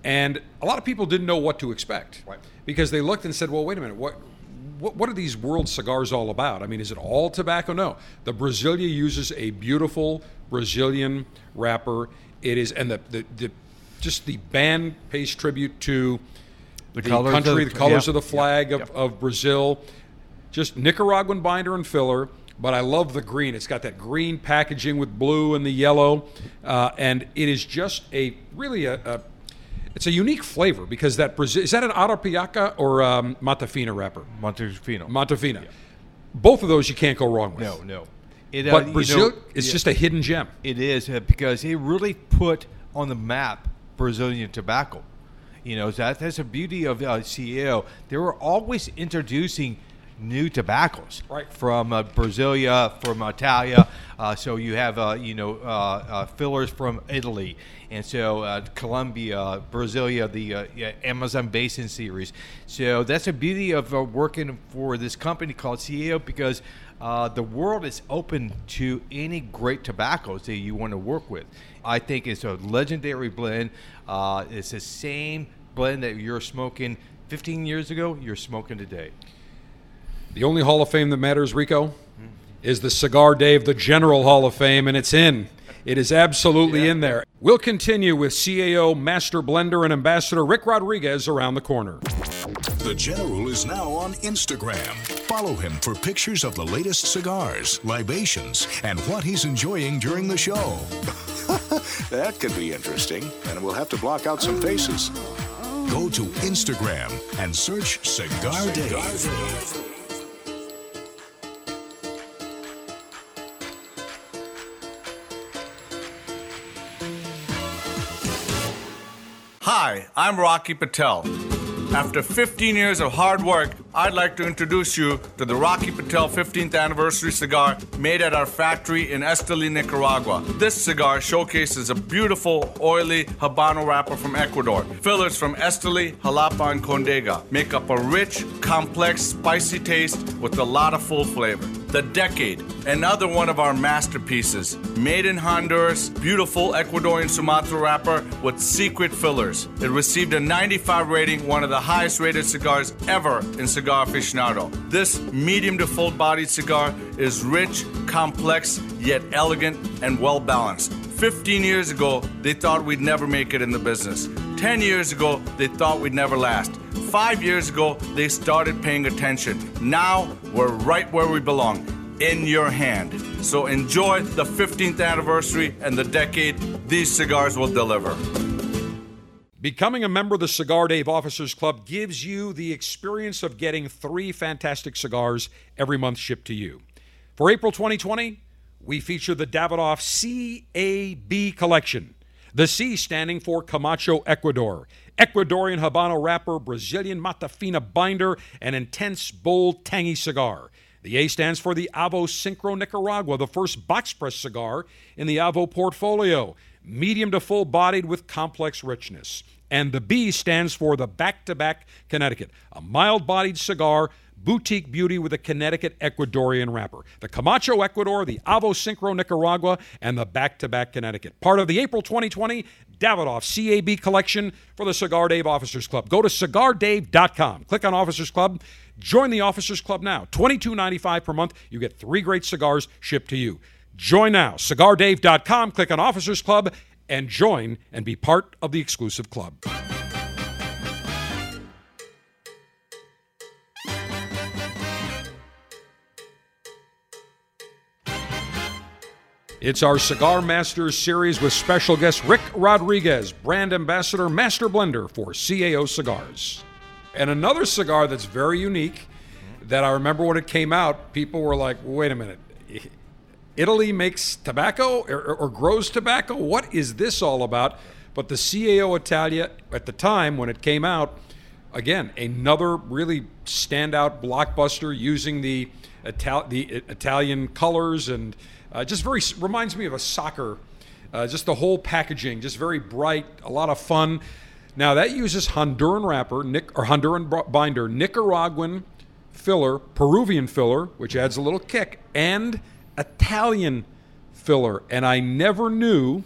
and a lot of people didn't know what to expect. Right. Because they looked and said, well, wait a minute, what, what, what are these world cigars all about? I mean, is it all tobacco? No. The Brasilia uses a beautiful Brazilian wrapper. It is, and the, the, the just the band pays tribute to the, colours country, the- the colors yeah, of the flag of, of Brazil. Just Nicaraguan binder and filler, but I love the green. It's got that green packaging with blue and the yellow, uh, and it is just a really a, a it's a unique flavor because that Brazil is that an Arapiraca or um, Matafina wrapper? Montefino. Montefina. Both of those you can't go wrong with. No, no. It, uh, But Brazil know, is yeah. just a hidden gem. It is uh, because it really put on the map Brazilian tobacco. You know that that's the beauty of uh, CAO. They were always introducing new tobaccos Right. from uh, Brasilia, from Italia. Uh, so you have uh, you know uh, uh, fillers from Italy, and so uh, Colombia, Brasilia, the uh, Amazon Basin series. So that's the beauty of uh, working for this company called CAO because uh, the world is open to any great tobaccos that you want to work with. I think it's a legendary blend. Uh, it's the same blend that you're smoking 15 years ago, you're smoking today. The only Hall of Fame that matters, Rico, is the Cigar Dave, the General Hall of Fame, and it's in. It is absolutely in there. We'll continue with CAO Master Blender and Ambassador Rick Rodriguez around the corner. The General is now on Instagram. Follow him for pictures of the latest cigars, libations, and what he's enjoying during the show. that could be interesting, and we'll have to block out some faces. Go to Instagram and search Cigar Dave. Hi, I'm Rocky Patel. After 15 years of hard work, I'd like to introduce you to the Rocky Patel 15th anniversary cigar made at our factory in Esteli, Nicaragua. This cigar showcases a beautiful, oily Habano wrapper from Ecuador. Fillers from Esteli, Jalapa, and Condega make up a rich, complex, spicy taste with a lot of full flavor. The Decade, another one of our masterpieces. Made in Honduras, beautiful Ecuadorian Sumatra wrapper with secret fillers. It received a 95 rating, one of the highest rated cigars ever in Cigar Aficionado. This medium to full bodied cigar is rich, complex, yet elegant and well balanced. 15 years ago, they thought we'd never make it in the business. 10 years ago, they thought we'd never last. Five years ago, they started paying attention. Now, we're right where we belong in your hand. So enjoy the 15th anniversary and the decade these cigars will deliver. Becoming a member of the Cigar Dave Officers Club gives you the experience of getting three fantastic cigars every month shipped to you. For April 2020, we feature the Davidoff CAB collection. The C standing for Camacho Ecuador, Ecuadorian Habano wrapper, Brazilian Matafina binder, an intense, bold, tangy cigar. The A stands for the Avo Syncro Nicaragua, the first box press cigar in the Avo portfolio, medium to full bodied with complex richness. And the B stands for the Back to Back Connecticut, a mild bodied cigar, boutique beauty with a Connecticut Ecuadorian wrapper. The Camacho Ecuador, the Avo Syncro Nicaragua, and the Back to Back Connecticut. Part of the April 2020 Davidoff CAB collection for the Cigar Dave Officers Club. Go to cigardave.com, click on Officers Club, join the Officers Club now. $22.95 per month. You get three great cigars shipped to you. Join now, cigardave.com, click on Officers Club, and join and be part of the exclusive club. It's our Cigar Masters series with special guest Rick Rodriguez, brand ambassador, master blender for CAO Cigars. And another cigar that's very unique that I remember when it came out, people were like, wait a minute. Italy makes tobacco or, or grows tobacco? What is this all about? But the CAO Italia, at the time when it came out, again, another really standout blockbuster using the, the Italian colors and uh, just very reminds me of a soccer. Uh, just the whole packaging, just very bright, a lot of fun. Now that uses Honduran wrapper, Nic- or Honduran binder, Nicaraguan filler, Peruvian filler, which adds a little kick, and Italian filler. And I never knew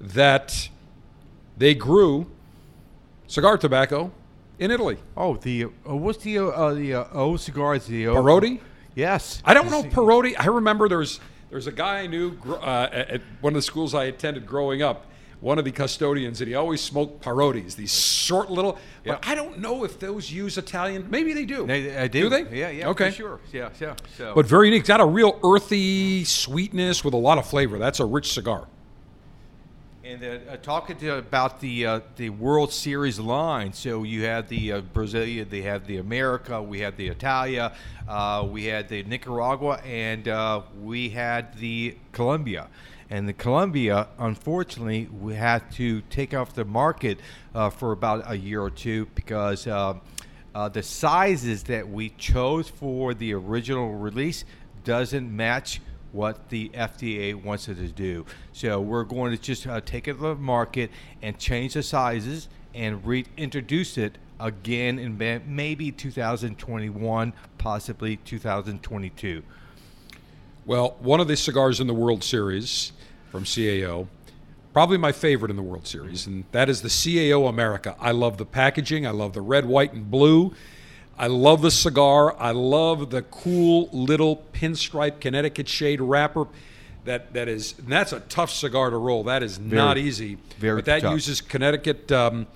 that they grew cigar tobacco in Italy. Oh, the uh, what's the uh, the uh, O cigars? The O Perotti. Yes. I don't know Perotti. I remember there's there's a guy I knew uh, at one of the schools I attended growing up. One of the custodians, and he always smoked Perottis, these short little. But I don't know if those use Italian. Maybe they do. They, I do. do. they? Yeah, yeah. Okay. For sure. Yeah, yeah. So. But very unique. It's got a real earthy sweetness with a lot of flavor. That's a rich cigar. And uh, talking to about the uh, the World Series line, so you had the uh, Brasilia, they had the America, we had the Italia, uh, we had the Nicaragua, and uh, we had the Colombia. And the Columbia, unfortunately, we had to take off the market uh, for about a year or two because the sizes that we chose for the original release doesn't match what the FDA wants it to do. So we're going to just uh, take it to the market and change the sizes and reintroduce it again in maybe 2021, possibly 2022. Well, one of the cigars in the World Series from CAO, probably my favorite in the World Series, and that is the CAO America. I love the packaging, I love the red, white, and blue. I love the cigar. I love the cool little pinstripe Connecticut shade wrapper. That that is that's a tough cigar to roll. That is Very- not easy. very but that tough. uses Connecticut. Um,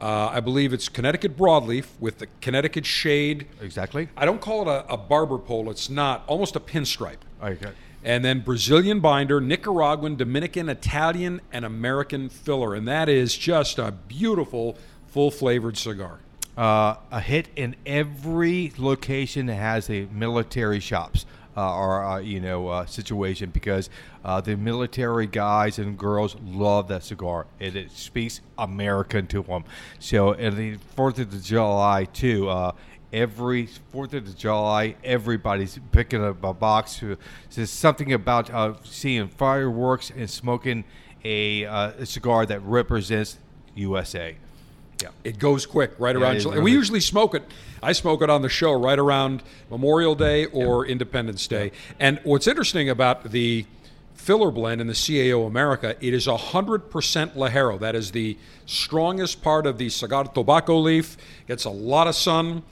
uh, I believe it's Connecticut broadleaf with the Connecticut shade. Exactly. I don't call it a, a barber pole. It's not. Almost a pinstripe. Okay. And then Brazilian binder, Nicaraguan, Dominican, Italian, and American filler. And that is just a beautiful, full flavored cigar. uh, a hit in every location that has a military shops uh, or uh, you know uh, situation because uh, the military guys and girls love that cigar. It, it speaks American to them. So and the Fourth of July too. Every Fourth of July, everybody's picking up a box. To, there's something about uh, seeing fireworks and smoking a, uh, a cigar that represents USA. Yeah. It goes quick, right Yeah, around. July. really- we usually smoke it. I smoke it on the show right around Memorial Day or Independence Day. And what's interesting about the filler blend in the CAO America, it is 100% Ligero. That is the strongest part of the cigar tobacco leaf. Gets a lot of sun.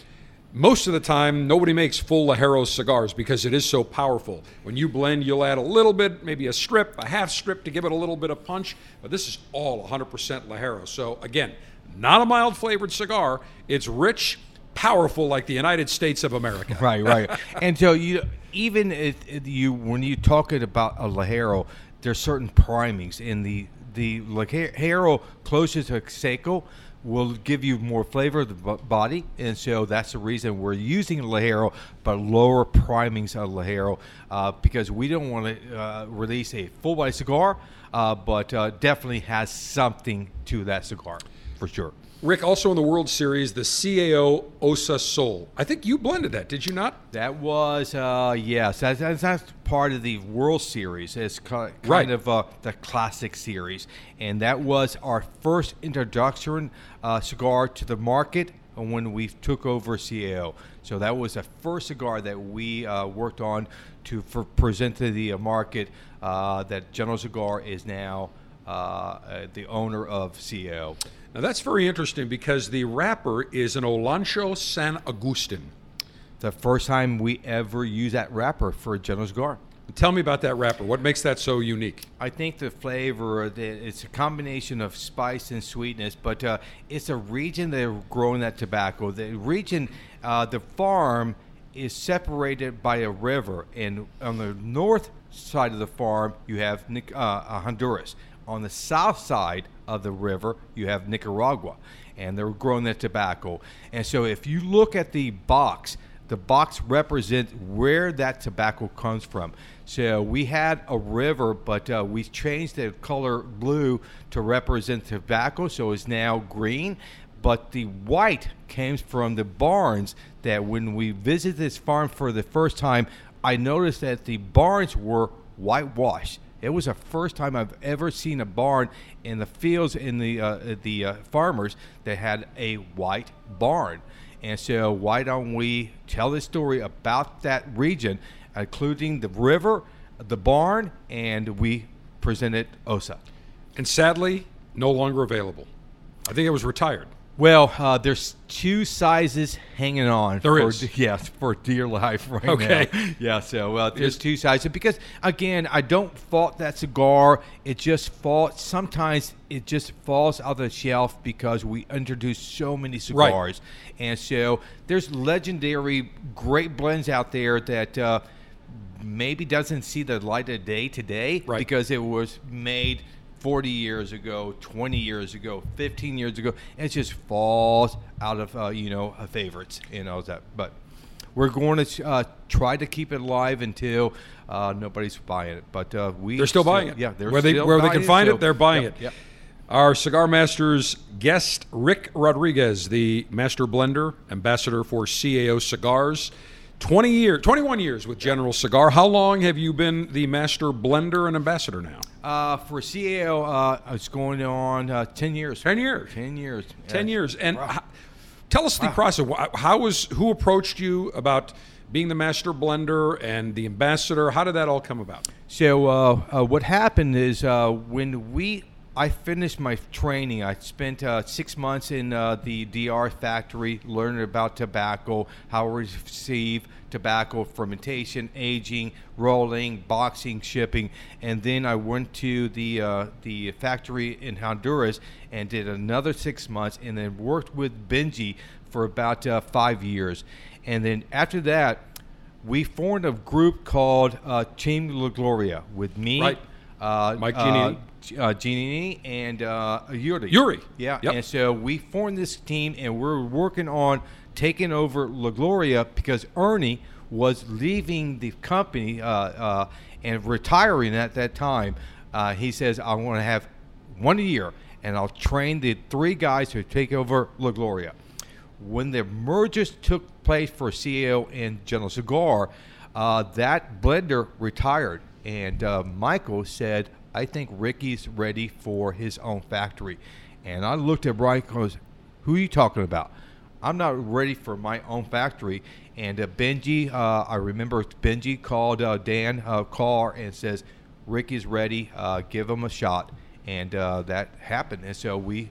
Most of the time, nobody makes full Ligero cigars because it is so powerful. When you blend, you'll add a little bit, maybe a strip, a half strip to give it a little bit of punch. But this is all 100% Ligero. So again, not a mild flavored cigar. It's rich, powerful like the United States of America. right, right. and so you even if, you when you talk about a Ligero, there's certain primings in the the Ligero closest to Seco will give you more flavor of the body, and so that's the reason we're using Ligero, but lower primings of Ligero uh, because we don't want to uh, release a full body cigar, uh, but uh, definitely has something to that cigar. for sure. Rick, also in the World Series, the CAO Osa Sol. I think you blended that, did you not? That was uh, yes, that's, that's, that's part of the World Series. It's kind Right. of uh, the classic series, and that was our first introduction uh, cigar to the market when we took over CAO. So that was the first cigar that we uh, worked on to for present to the market. Uh, that General Cigar is now uh, uh, the owner of CAO. Now that's very interesting because the wrapper is an Olancho San Agustin. The first time we ever used that wrapper for a General Cigar. Tell me about that wrapper. What makes that so unique? I think the flavor, it's a combination of spice and sweetness, but uh, it's a region that are growing that tobacco. The region, uh, the farm is separated by a river, and on the north side of the farm, you have uh, uh, Honduras. On the south side of the river, you have Nicaragua, and they're growing that tobacco. And so if you look at the box, the box represents where that tobacco comes from. So we had a river, but uh, we changed the color blue to represent tobacco, so it's now green. But the white came from the barns that when we visited this farm for the first time, I noticed that the barns were whitewashed. It was the first time I've ever seen a barn in the fields in the uh, the uh, farmers that had a white barn. And so, why don't we tell the story about that region, including the river, the barn, and we presented OSA. And sadly, no longer available. I think it was retired. Well, uh, there's two sizes hanging on. There for, is. yes, for dear life right Okay. now. Yeah, so uh, there's two sizes because again, I don't fault that cigar. It just falls. Sometimes it just falls out of the shelf because we introduce so many cigars, and so there's legendary great blends out there that. Uh, maybe doesn't see the light of day today Right. because it was made 40 years ago, 20 years ago, 15 years ago. It just falls out of uh, you know favorites, and all that. But we're going to uh, try to keep it alive until uh, nobody's buying it. But uh, we They're still buying it. Yeah, they're where they where they can it, find so- it, they're buying Yep, it. yep. Our Cigar Masters guest, Rick Rodriguez, the master blender, ambassador for CAO Cigars. 20 years, 21 years with General Cigar. How long have you been the master blender and ambassador now? Uh, for CAO, uh, it's going on uh, 10 years. 10 years. 10 years. 10 Yeah. years. And h- tell us the process. How was who approached you about being the master blender and the ambassador? How did that all come about? So uh, uh, what happened is uh, when we I finished my training, I spent uh, six months in uh, the DR factory learning about tobacco, how to receive tobacco, fermentation, aging, rolling, boxing, shipping, and then I went to the uh, the factory in Honduras and did another six months, and then worked with Benji for about uh, five years, and then after that we formed a group called uh, Team La Gloria with me, Right. uh, Mike uh, Giannini. G- uh, Giannini and uh, Yuri. Yuri. Yeah. Yep. And so we formed this team, and we're working on taking over La Gloria because Ernie was leaving the company uh, uh, and retiring at that time. Uh, he says, "I want to have one a year, and I'll train the three guys who take over La Gloria." when the mergers took place for CAO and General Cigar, uh, that blender retired, and uh, Michael said, "I think Ricky's ready for his own factory." And I looked at Brian goes, "Who are you talking about?" I'm not ready for my own factory. And uh, Benji, uh, I remember Benji called uh, Dan uh, Carr and says, Ricky's ready. Uh, give him a shot. And uh, that happened. And so we,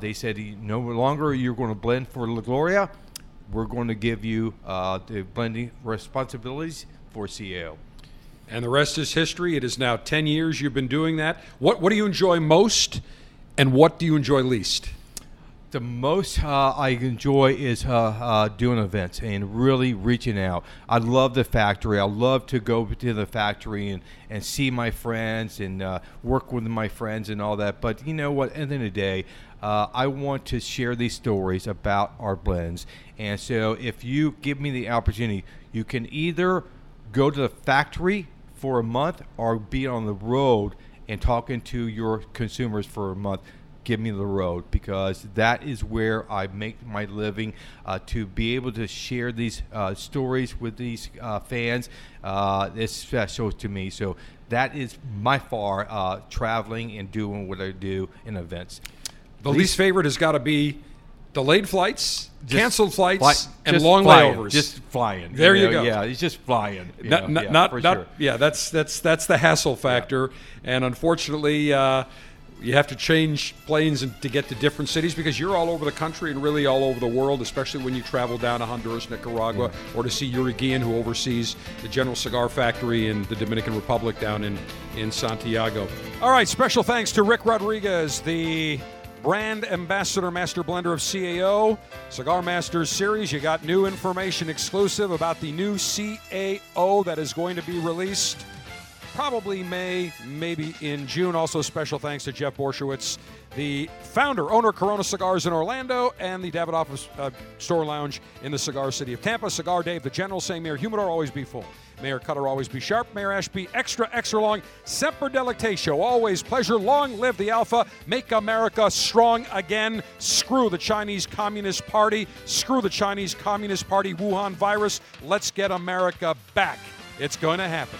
they said, no longer you're going to blend for La Gloria. We're going to give you the blending responsibilities for CAO. And the rest is history. It is now 10 years you've been doing that. What, what do you enjoy most and what do you enjoy least? The most uh, I enjoy is uh, uh, doing events and really reaching out. I love the factory. I love to go to the factory and, and see my friends and uh, work with my friends and all that. But you know what? At the end of the day, uh, I want to share these stories about our blends. And so if you give me the opportunity, you can either go to the factory for a month or be on the road and talking to your consumers for a month give me the road because that is where I make my living. Uh, to be able to share these uh, stories with these uh, fans uh, is special to me. So that is my far uh, traveling and doing what I do in events. The least favorite has got to be delayed flights, Just canceled flights, fly- and long flying, layovers. Just flying. There you, know? go. Yeah, he's just flying. Not, know? not, yeah, not, for not- sure. yeah. That's that's that's the hassle factor, and unfortunately, uh, you have to change planes and, to get to different cities because you're all over the country and really all over the world, especially when you travel down to Honduras, Nicaragua, or to see Yuri Guillen, who oversees the General Cigar Factory in the Dominican Republic down in in Santiago. All right, special thanks to Rick Rodriguez, the brand ambassador, master blender of CAO, Cigar Masters series. You got new information exclusive about the new CAO that is going to be released probably May, maybe in June. Also, special thanks to Jeff Borysiewicz, the founder, owner Corona Cigars in Orlando, and the Davidoff uh, Store Lounge in the Cigar City of Tampa. Cigar Dave, the General, same here. Humidor always be full. Mayor Cutter always be sharp. Mayor Ashby extra, extra long. Semper Delectatio, always pleasure. Long live the Alpha. Make America strong again. Screw the Chinese Communist Party. Screw the Chinese Communist Party Wuhan virus. Let's get America back. It's going to happen.